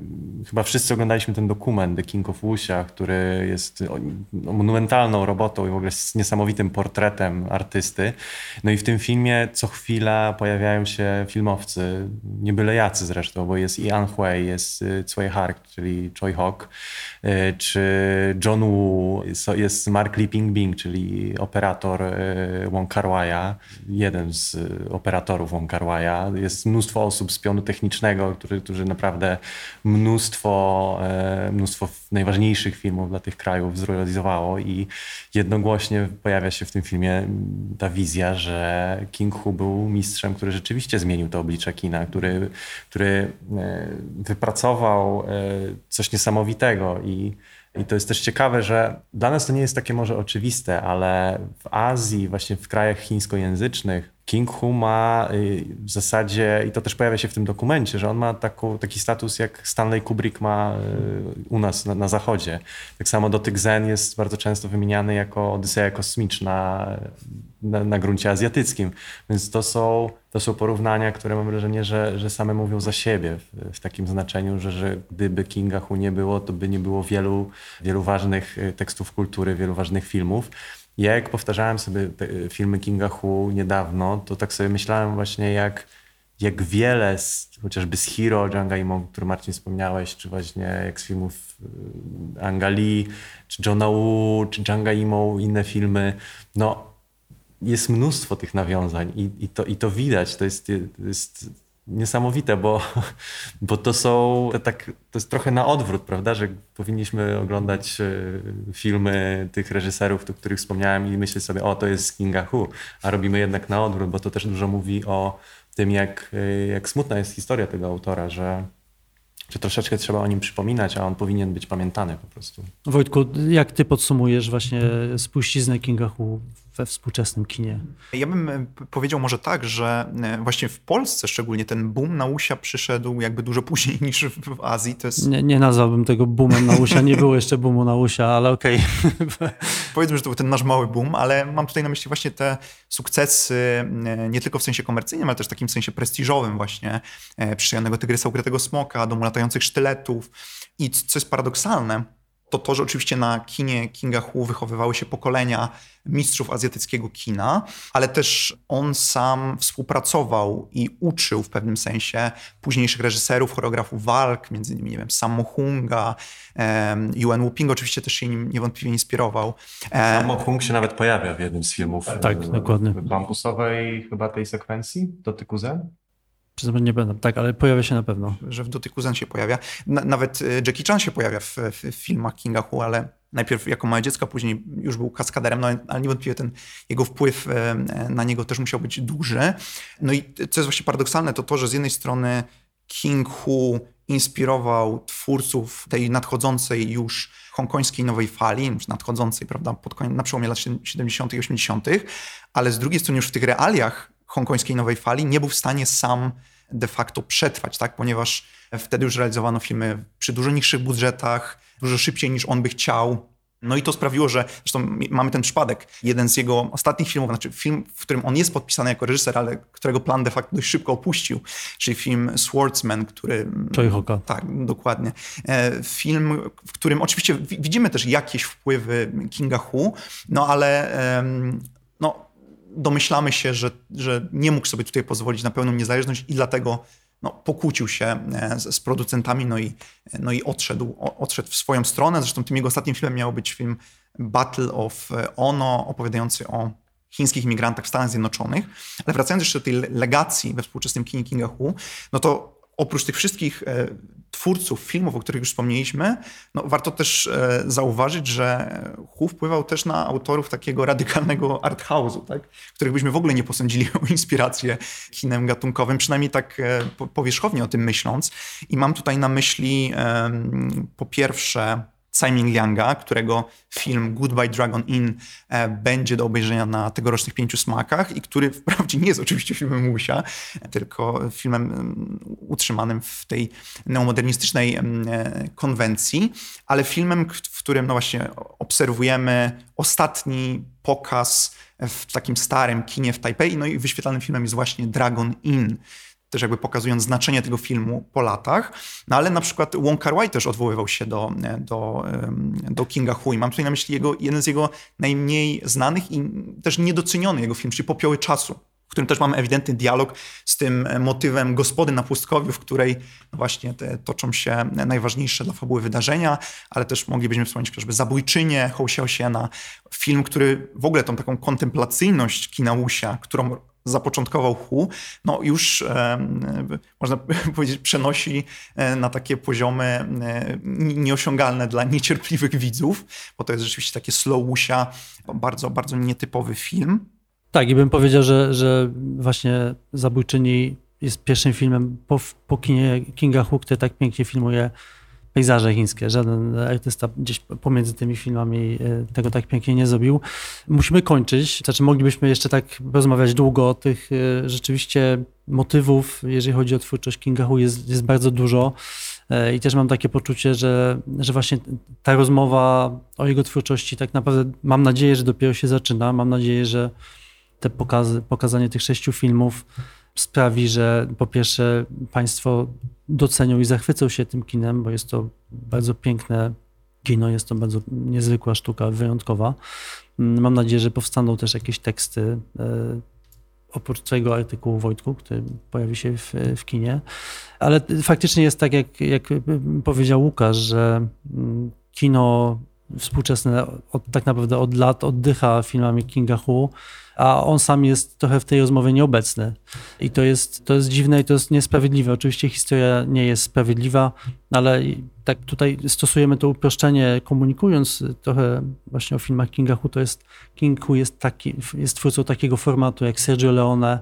chyba wszyscy oglądaliśmy ten dokument The King of Wuxia, który jest no, monumentalną robotą i w ogóle z niesamowitym portretem artysty. No i w tym filmie co chwila pojawiają się filmowcy, nie byle jacy zresztą, bo jest i An jest Tsui Hark, czyli Choi Hok, czy John Woo, jest Mark Lee Ping Bing, czyli operator e, Wong Kar Wai'a, jeden z e, operatorów Wong Kar Wai'a. Jest mnóstwo osób z pionu technicznego, którzy, którzy naprawdę mnóstwo, e, mnóstwo najważniejszych filmów dla tych krajów zrealizowało i jednogłośnie pojawia się w tym filmie ta wizja, że King Hu był mistrzem, który rzeczywiście zmienił to oblicze kina, który, który wypracował coś niesamowitego i i to jest też ciekawe, że dla nas to nie jest takie może oczywiste, ale w Azji, właśnie w krajach chińskojęzycznych, King Hu ma y, w zasadzie, i to też pojawia się w tym dokumencie, że on ma taki status jak Stanley Kubrick ma y, u nas na, na zachodzie. Tak samo Dotyk Zen jest bardzo często wymieniany jako Odyseja kosmiczna na, na gruncie azjatyckim. Więc to są, to są porównania, które mam wrażenie, że, że same mówią za siebie w, w takim znaczeniu, że, że gdyby Kinga Hu nie było, to by nie było wielu, wielu ważnych y, tekstów kultury, wielu ważnych filmów. Ja jak powtarzałem sobie filmy Kinga Hu niedawno, to tak sobie myślałem właśnie jak, jak wiele, z, chociażby z Hero, Django Imo, który Marcin wspomniałeś, czy właśnie jak z filmów y, Angali, czy Johna Woo, czy Django Imo, inne filmy, no jest mnóstwo tych nawiązań i, i, to, i to widać, to jest, to jest niesamowite, bo, bo to są, tak, to jest trochę na odwrót, prawda, że powinniśmy oglądać e, filmy tych reżyserów, o których wspomniałem i myśleć sobie, o to jest Kinga Hu, a robimy jednak na odwrót, bo to też dużo mówi o tym, jak, e, jak smutna jest historia tego autora, że, że troszeczkę trzeba o nim przypominać, a on powinien być pamiętany po prostu. Wojtku, jak ty podsumujesz właśnie spuściznę Kinga Hu we współczesnym kinie? Ja bym e, powiedział może tak, że e, właśnie w Polsce szczególnie ten boom na Usia przyszedł jakby dużo później niż w Azji. To jest... nie, nie nazwałbym tego boomem na Usia, nie było jeszcze boomu na Usia, ale okej. Okay. Powiedzmy, że to był ten nasz mały boom, ale mam tutaj na myśli właśnie te sukcesy e, nie tylko w sensie komercyjnym, ale też w takim sensie prestiżowym właśnie. Przyjemnego Tygrysa Ukrytego Smoka, Domu Latających Sztyletów. I co jest paradoksalne, to to, że oczywiście na kinie Kinga Hu wychowywały się pokolenia mistrzów azjatyckiego kina, ale też on sam współpracował i uczył w pewnym sensie późniejszych reżyserów, choreografów walk, między innymi, nie wiem, Sammo Hunga, um, Yuan Wuping oczywiście też się nim niewątpliwie inspirował. E, Sammo Hung się nawet pojawia w jednym z filmów. Tak, e, dokładnie. Bambusowej chyba tej sekwencji, Dotyku Zen? Nie będę, tak, ale pojawia się na pewno. Że w Dotyku Zen się pojawia. nawet e, Jackie Chan się pojawia w, w, filmach Kinga Hu, ale najpierw jako małe dziecko, później już był kaskaderem, no, ale niewątpliwie ten jego wpływ e, na niego też musiał być duży. No i co jest właśnie paradoksalne, to to, że z jednej strony King Hu inspirował twórców tej nadchodzącej już hongkońskiej nowej fali, nadchodzącej, prawda, pod koniec, na przełomie lat 70. i 80., ale z drugiej strony już w tych realiach hongkońskiej nowej fali nie był w stanie sam de facto przetrwać, tak? ponieważ wtedy już realizowano filmy przy dużo niższych budżetach, dużo szybciej niż on by chciał. No i to sprawiło, że zresztą mamy ten przypadek. Jeden z jego ostatnich filmów, znaczy film, w którym on jest podpisany jako reżyser, ale którego plan de facto dość szybko opuścił, czyli film Swordsman, który. Choi Hoka. Tak, dokładnie. E, film, w którym oczywiście widzimy też jakieś wpływy Kinga Hu, no ale domyślamy się, że, że nie mógł sobie tutaj pozwolić na pełną niezależność i dlatego no, pokłócił się e, z, z, producentami, no i, no i odszedł, odszedł w swoją stronę. Zresztą tym jego ostatnim filmem miał być film Battle of Ono, opowiadający o chińskich migrantach w Stanach Zjednoczonych. Ale wracając jeszcze do tej legacji we współczesnym kinie Kinga Hu, no to oprócz tych wszystkich e, twórców filmów, o których już wspomnieliśmy, no warto też e, zauważyć, że Hu wpływał też na autorów takiego radykalnego arthouse'u, tak? których byśmy w ogóle nie posądzili o inspirację kinem gatunkowym, przynajmniej tak e, powierzchownie o tym myśląc. I mam tutaj na myśli po pierwsze Simon Lianga, którego film Goodbye Dragon Inn e, będzie do obejrzenia na tegorocznych pięciu smakach i który wprawdzie nie jest oczywiście filmem Łusia, tylko filmem mm, utrzymanym w tej neomodernistycznej mm, e, konwencji, ale filmem, w którym no właśnie obserwujemy ostatni pokaz w takim starym kinie w Tajpej, no i wyświetlanym filmem jest właśnie Dragon Inn, też jakby pokazując znaczenie tego filmu po latach. No ale na przykład Wong Kar Wai też odwoływał się do, do, do Kinga Hui. Mam tutaj na myśli jego, jeden z jego najmniej znanych i też niedoceniony jego film, czyli Popioły Czasu, którym też mamy ewidentny dialog z tym motywem gospody na pustkowiu, w której no właśnie te toczą się najważniejsze dla fabuły wydarzenia, ale też moglibyśmy wspomnieć chociażby Zabójczynię Ho Xiaosiena, film, który w ogóle tą taką kontemplacyjność kina Wuxia, którą zapoczątkował Hu, no już e, można powiedzieć przenosi e, na takie poziomy e, nieosiągalne dla niecierpliwych widzów, bo to jest rzeczywiście takie slow bardzo, bardzo nietypowy film. Tak, i bym powiedział, że, że właśnie Zabójczyni jest pierwszym filmem po, po kinie Kinga Hu, który tak pięknie filmuje pejzaże chińskie. Żaden artysta gdzieś pomiędzy tymi filmami e, tego tak pięknie nie zrobił. Musimy kończyć. Znaczy moglibyśmy jeszcze tak rozmawiać długo o tych e, rzeczywiście motywów, jeżeli chodzi o twórczość Kinga Hu, jest, jest bardzo dużo. E, I też mam takie poczucie, że, że właśnie ta rozmowa o jego twórczości tak naprawdę mam nadzieję, że dopiero się zaczyna. Mam nadzieję, że te pokazy, pokazanie tych sześciu filmów sprawi, że po pierwsze Państwo docenią i zachwycą się tym kinem, bo jest to bardzo piękne kino, jest to bardzo niezwykła sztuka, wyjątkowa. Mam nadzieję, że powstaną też jakieś teksty e, oprócz tego artykułu Wojtku, który pojawi się w, w kinie. Ale faktycznie jest tak, jak, jak powiedział Łukasz, że mm, kino współczesne od, tak naprawdę od lat oddycha filmami Kinga Hu a on sam jest trochę w tej rozmowie nieobecny. I to jest, to jest dziwne i to jest niesprawiedliwe. Oczywiście historia nie jest sprawiedliwa, ale tak tutaj stosujemy to uproszczenie, komunikując trochę właśnie o filmach Kinga Hu, to jest, King Hu jest, taki, jest twórcą takiego formatu jak Sergio Leone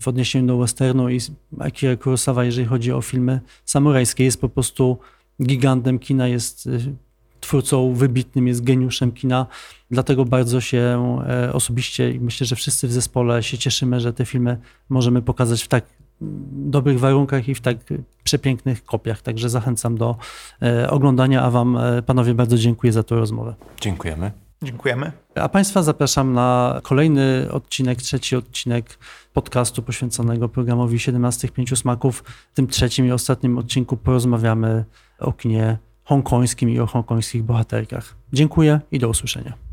w odniesieniu do westernu i Akira Kurosawa, jeżeli chodzi o filmy samurajskie, jest po prostu gigantem kina, jest twórcą wybitnym, jest geniuszem kina. Dlatego bardzo się e, osobiście i myślę, że wszyscy w zespole się cieszymy, że te filmy możemy pokazać w tak dobrych warunkach i w tak przepięknych kopiach. Także zachęcam do e, oglądania, a Wam, e, panowie, bardzo dziękuję za tę rozmowę. Dziękujemy. Dziękujemy. A Państwa zapraszam na kolejny odcinek, trzeci odcinek podcastu poświęconego programowi 17 Pięciu Smaków. W tym trzecim i ostatnim odcinku porozmawiamy o kinie hongkońskim i o hongkońskich bohaterkach. Dziękuję i do usłyszenia.